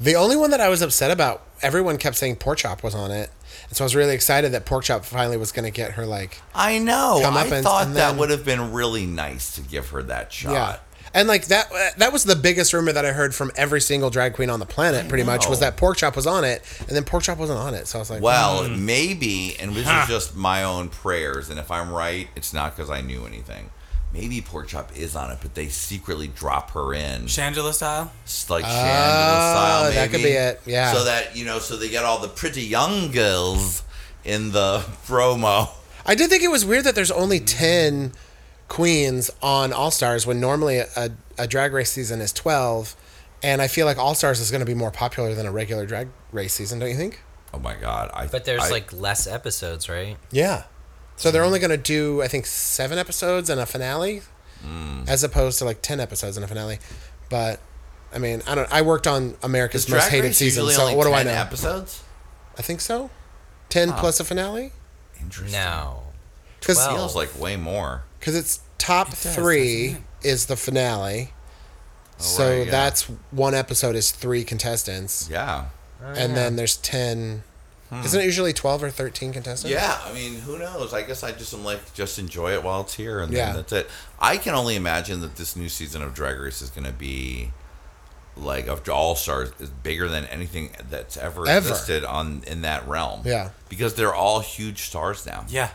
The only one that I was upset about, everyone kept saying Pork Chop was on it. And so I was really excited that Pork Chop finally was going to get her, like, I know. Come up I and- thought and that then- would have been really nice to give her that shot. yeah. And like that, uh, that was the biggest rumor that I heard from every single drag queen on the planet. Pretty much was that Pork Chop was on it, and then Pork Chop wasn't on it. So I was like, Well, maybe, and this is just my own prayers, and if I'm right, it's not because I knew anything. Maybe Pork Chop is on it, but they secretly drop her in, Shangela style? s- like Shangela ah, style. Maybe. that could be it, yeah. So that you know, so they get all the pretty young girls in the promo. I did think it was weird that there's only 10 queens on All Stars when normally a, a drag race season is 12. And I feel like All Stars is going to be more popular than a regular drag race season, don't you think? Oh my god! I, But there's I- like less episodes, right? Yeah. So they're only going to do, I think, seven episodes and a finale, Hmm. as opposed to like 10 episodes and a finale. But, I mean, I don't. I worked on America's Most Hated season, so only what do I know? Episodes. I think so. 10 plus a finale? Interesting. No. Because Twelve. feels like way more. Because it's top does, three doesn't is the finale. so Oh, right, yeah. that's one episode is three contestants, Yeah. and then there's ten. Hmm. Isn't it usually twelve or thirteen contestants? Yeah, I mean, who knows? I guess I just am like, just enjoy it while it's here, and Yeah. then that's it. I can only imagine that this new season of Drag Race is going to be like of All Stars is bigger than anything that's ever, Ever. existed on in that realm. Yeah. because they're all huge stars now. Yeah.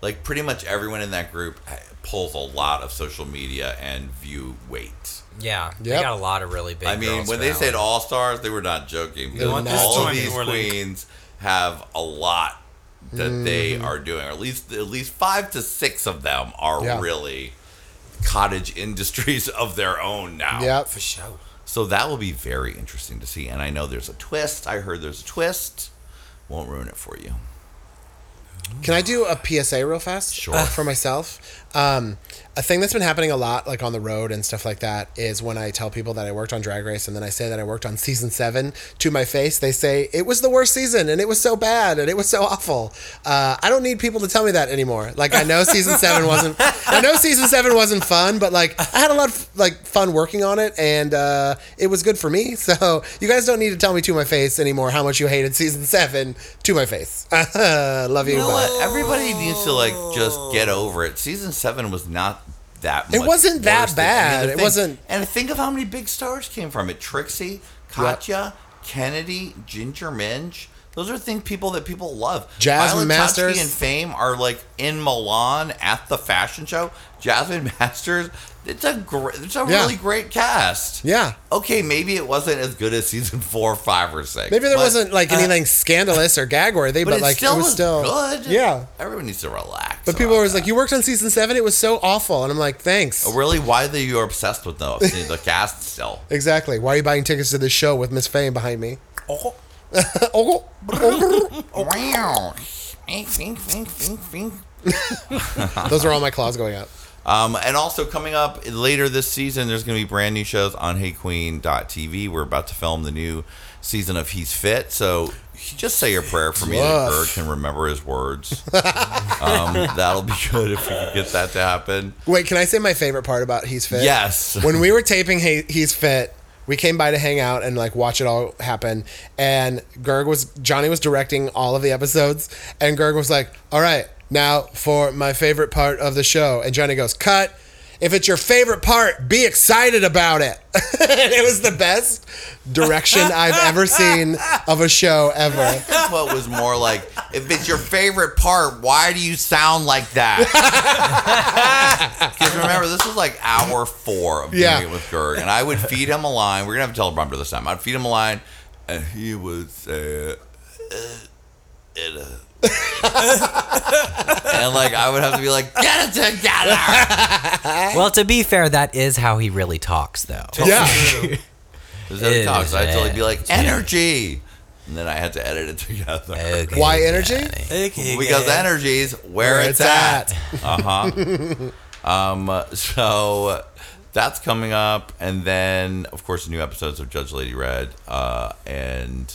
Like pretty much everyone in that group eh, pulls a lot of social media and view weight. Yeah. They got a lot of really big. I mean, girls when they said All Stars, they were not joking because were not all of these We're like- queens have a lot that they Mm-hmm. are doing, or at least at least five to six of them are Yeah. really cottage industries of their own now. Yeah, For sure. So that will be very interesting to see. And I know there's a twist. I heard there's a twist. Won't ruin it for you. Can I do a PSA real fast? Sure. For myself. Um, a thing that's been happening a lot, like on the road and stuff like that, is when I tell people that I worked on Drag Race and then I say that I worked on season seven to my face, they say it was the worst season and it was so bad and it was so awful. Uh, I don't need people to tell me that anymore. Like I know season seven wasn't, I know season seven wasn't fun, but like I had a lot of like fun working on it and uh, it was good for me. So you guys don't need to tell me to my face anymore how much you hated season seven to my face. Love you. You know Everybody needs to like just get over it. Season seven was not that. It wasn't that bad. It wasn't- And think of how many big stars came from it: Trixie, Katya, Kennedy, Ginger Minge. Those are things people that people love. Jasmine Masters. And Fame are like in Milan at the fashion show. Jasmine Masters. It's a great. It's a Yeah. really great cast. Yeah. Okay, maybe it wasn't as good as season four, five, or six. Maybe there but- wasn't like uh, anything scandalous or gag worthy, but, it like still it was, was still good. Yeah. Everyone needs to relax. But people were always like, "You worked on season seven. It was so awful," and I'm like, "Thanks." Oh, really? Why are you obsessed with the, the cast still? Exactly. Why are you buying tickets to this show with Miss Fame behind me? Oh, Oh, Wow. Those are all my claws going up. Um, and also coming up later this season, there's going to be brand new shows on HeyQween.tv. We're about to film the new season of He's Fit. So just say your prayer for me that Woof. Gerd can remember his words. um, that'll be good if we can get that to happen. Wait, can I say my favorite part about He's Fit? Yes. when we were taping hey, He's Fit, we came by to hang out and like watch it all happen. And Gerg was Jonny was directing all of the episodes, and Gerg was like, "All right, now for my favorite part of the show." And Jonny goes, "Cut." If it's your favorite part, be excited about it. it was the best direction I've ever seen of a show ever. what was more like, if it's your favorite part, why do you sound like that? Because remember, this was like hour four of doing Yeah. it with Gerg, and I would feed him a line. We're gonna have to tell Bumper this time. I'd feed him a line, and he would say, uh, it, uh, and like I would have to be like, get it together. Well, to be fair, that is how he really talks, though. Yeah. This is how he talks. I'd totally be like, energy, and then I had to edit it together. Okay, Why energy? okay, Because yeah. energy's where, Where it's, it's at. Uh huh. um. So that's coming up, and then of course new episodes of Judge Lady Red, uh, and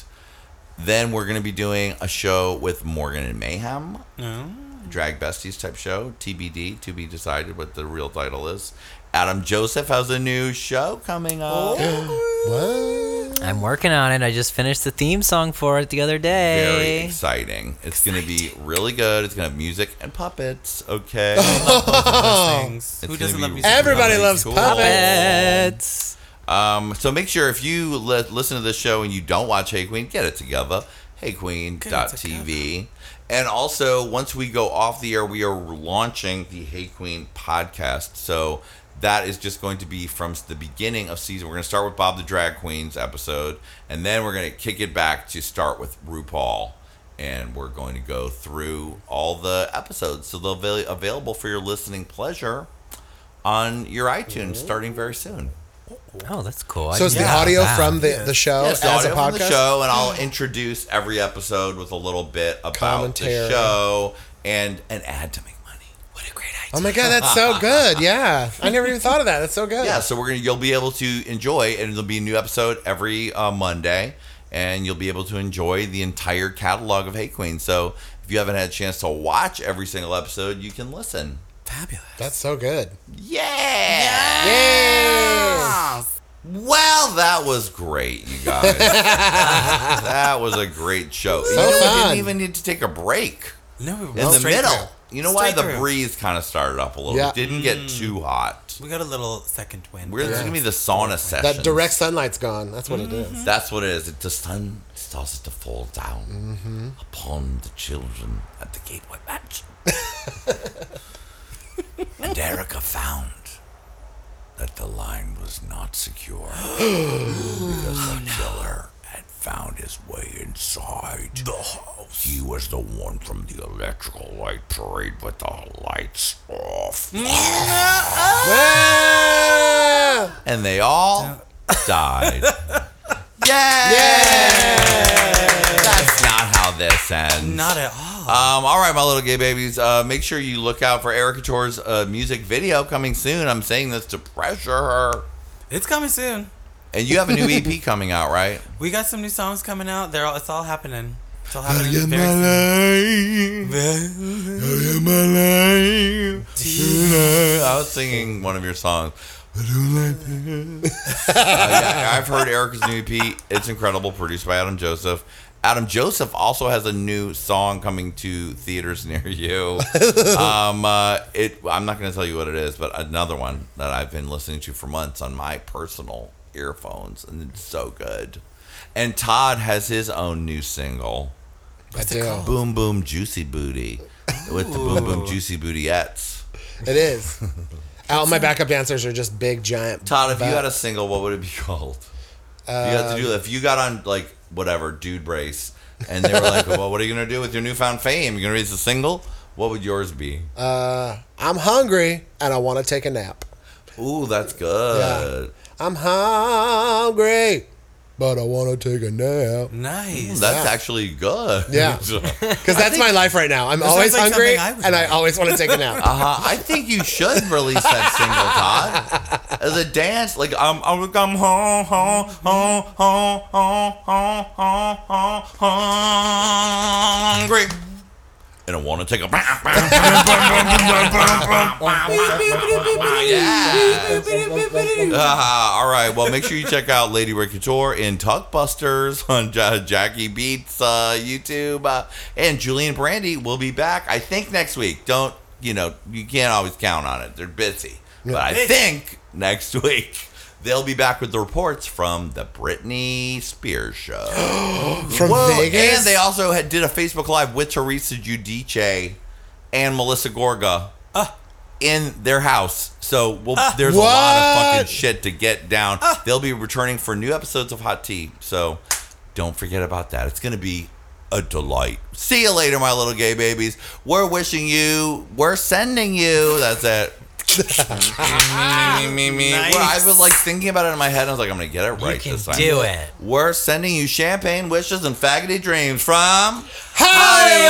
then we're gonna be doing a show with Morgan and Mayhem, oh. drag besties type show, TBD to be decided what the real title is. Adam Joseph has a new show coming up. Oh. What? I'm working on it. I just finished the theme song for it the other day. Very exciting. It's going to be really good. It's going to have music and puppets. Okay. Those things. Who doesn't love music? Everybody really loves cool. puppets. Um, so make sure if you li- listen to this show and you don't watch Hey Qween, get it together. HeyQween.tv. And also, once we go off the air, we are launching the Hey Qween podcast. So that is just going to be from the beginning of season. We're going to start with Bob the Drag Queens episode, and then we're going to kick it back to start with RuPaul. And we're going to go through all the episodes. So they'll be available for your listening pleasure on your iTunes starting very soon. Oh, that's cool. So it's the audio that. from the, the show Yes, the as a audio from podcast? the show, and I'll introduce every episode with a little bit about Commentary. the show and an ad to make money. What a great idea! Oh my god, that's so good. Yeah. I never even thought of that. That's so good. Yeah, so we're gonna you'll be able to enjoy, and there'll be a new episode every uh, Monday, and you'll be able to enjoy the entire catalog of Hey Qween. So if you haven't had a chance to watch every single episode, you can listen. Fabulous. That's so good. Yeah! Yay! Well, that was great, you guys. that was a great show. you know, we didn't even need to take a break. No, we in went the middle. through. You know why Straight the through. breeze kind of started up a little. Yeah. It didn't get too hot. We got a little second wind. We're this is gonna be the sauna session. That direct sunlight's gone. That's what it is. That's what it is. It, the sun starts to fall down Mm-hmm. upon the children at the Gateway Mansion. and Erica found that the line was not secure because the killer had found his way inside the house. He was the one from the electrical light parade with the lights off. Ah! and they all died. Yay! That's not how this ends. Not at all. Um, all right, my little gay babies. Uh, make sure you look out for Erickatoure's uh, music video coming soon. I'm saying this to pressure her. It's coming soon. And you have a new EP coming out, right? We got some new songs coming out. They're all, it's all happening. It's all happening. very soon. I was singing one of your songs. Uh, yeah, I've heard Erica's new EP. It's incredible, produced by Adam Joseph. Adam Joseph also has a new song coming to theaters near you. um, uh, it. I'm not going to tell you what it is, but another one that I've been listening to for months on my personal earphones, and it's so good. And Todd has his own new single, I do. "Boom Boom Juicy Booty," with the Boom Boom Juicy Bootyettes. It is. All my backup dancers are just big giant. Todd, if you had a single, what would it be called? You had to do if you got on like whatever dude brace, and they were like, "Well, what are you gonna do with your newfound fame? You're gonna release a single? What would yours be?" Uh, I'm hungry and I want to take a nap. Ooh, that's good. I'm hungry, but I want to take a nap. Nice. That's Yeah. actually good. Yeah. Because that's my life right now. I'm always like hungry something I would and I always want to take a nap. Uh-huh. I think you should release that single, Todd, as a dance. Like I'm, I'm, I'm home, home, home, home, home, home, home, home, hungry, and I want to take a. yeah. Ah, all right. Well, make sure you check out Lady Red Couture in Tuckbusters on Jackie Beat's uh, YouTube, uh, and Julian Brandy will be back. I think next week. Don't you know? You can't always count on it. They're busy, but I think next week. They'll be back with the reports from the Britney Spears show. From Whoa, Vegas? And they also had, did a Facebook Live with Teresa Giudice and Melissa Gorga ah. in their house. So we'll, ah. there's a lot of fucking shit to get down. Ah. They'll be returning for new episodes of Hot Tea. So don't forget about that. It's going to be a delight. See you later, my little gay babies. We're wishing you, we're sending you. That's it. Me, me, me, me. Nice. Well, I was like thinking about it in my head. I was like, I'm gonna get it right can this time. do it. We're sending you champagne wishes and faggoty dreams from Hollywood!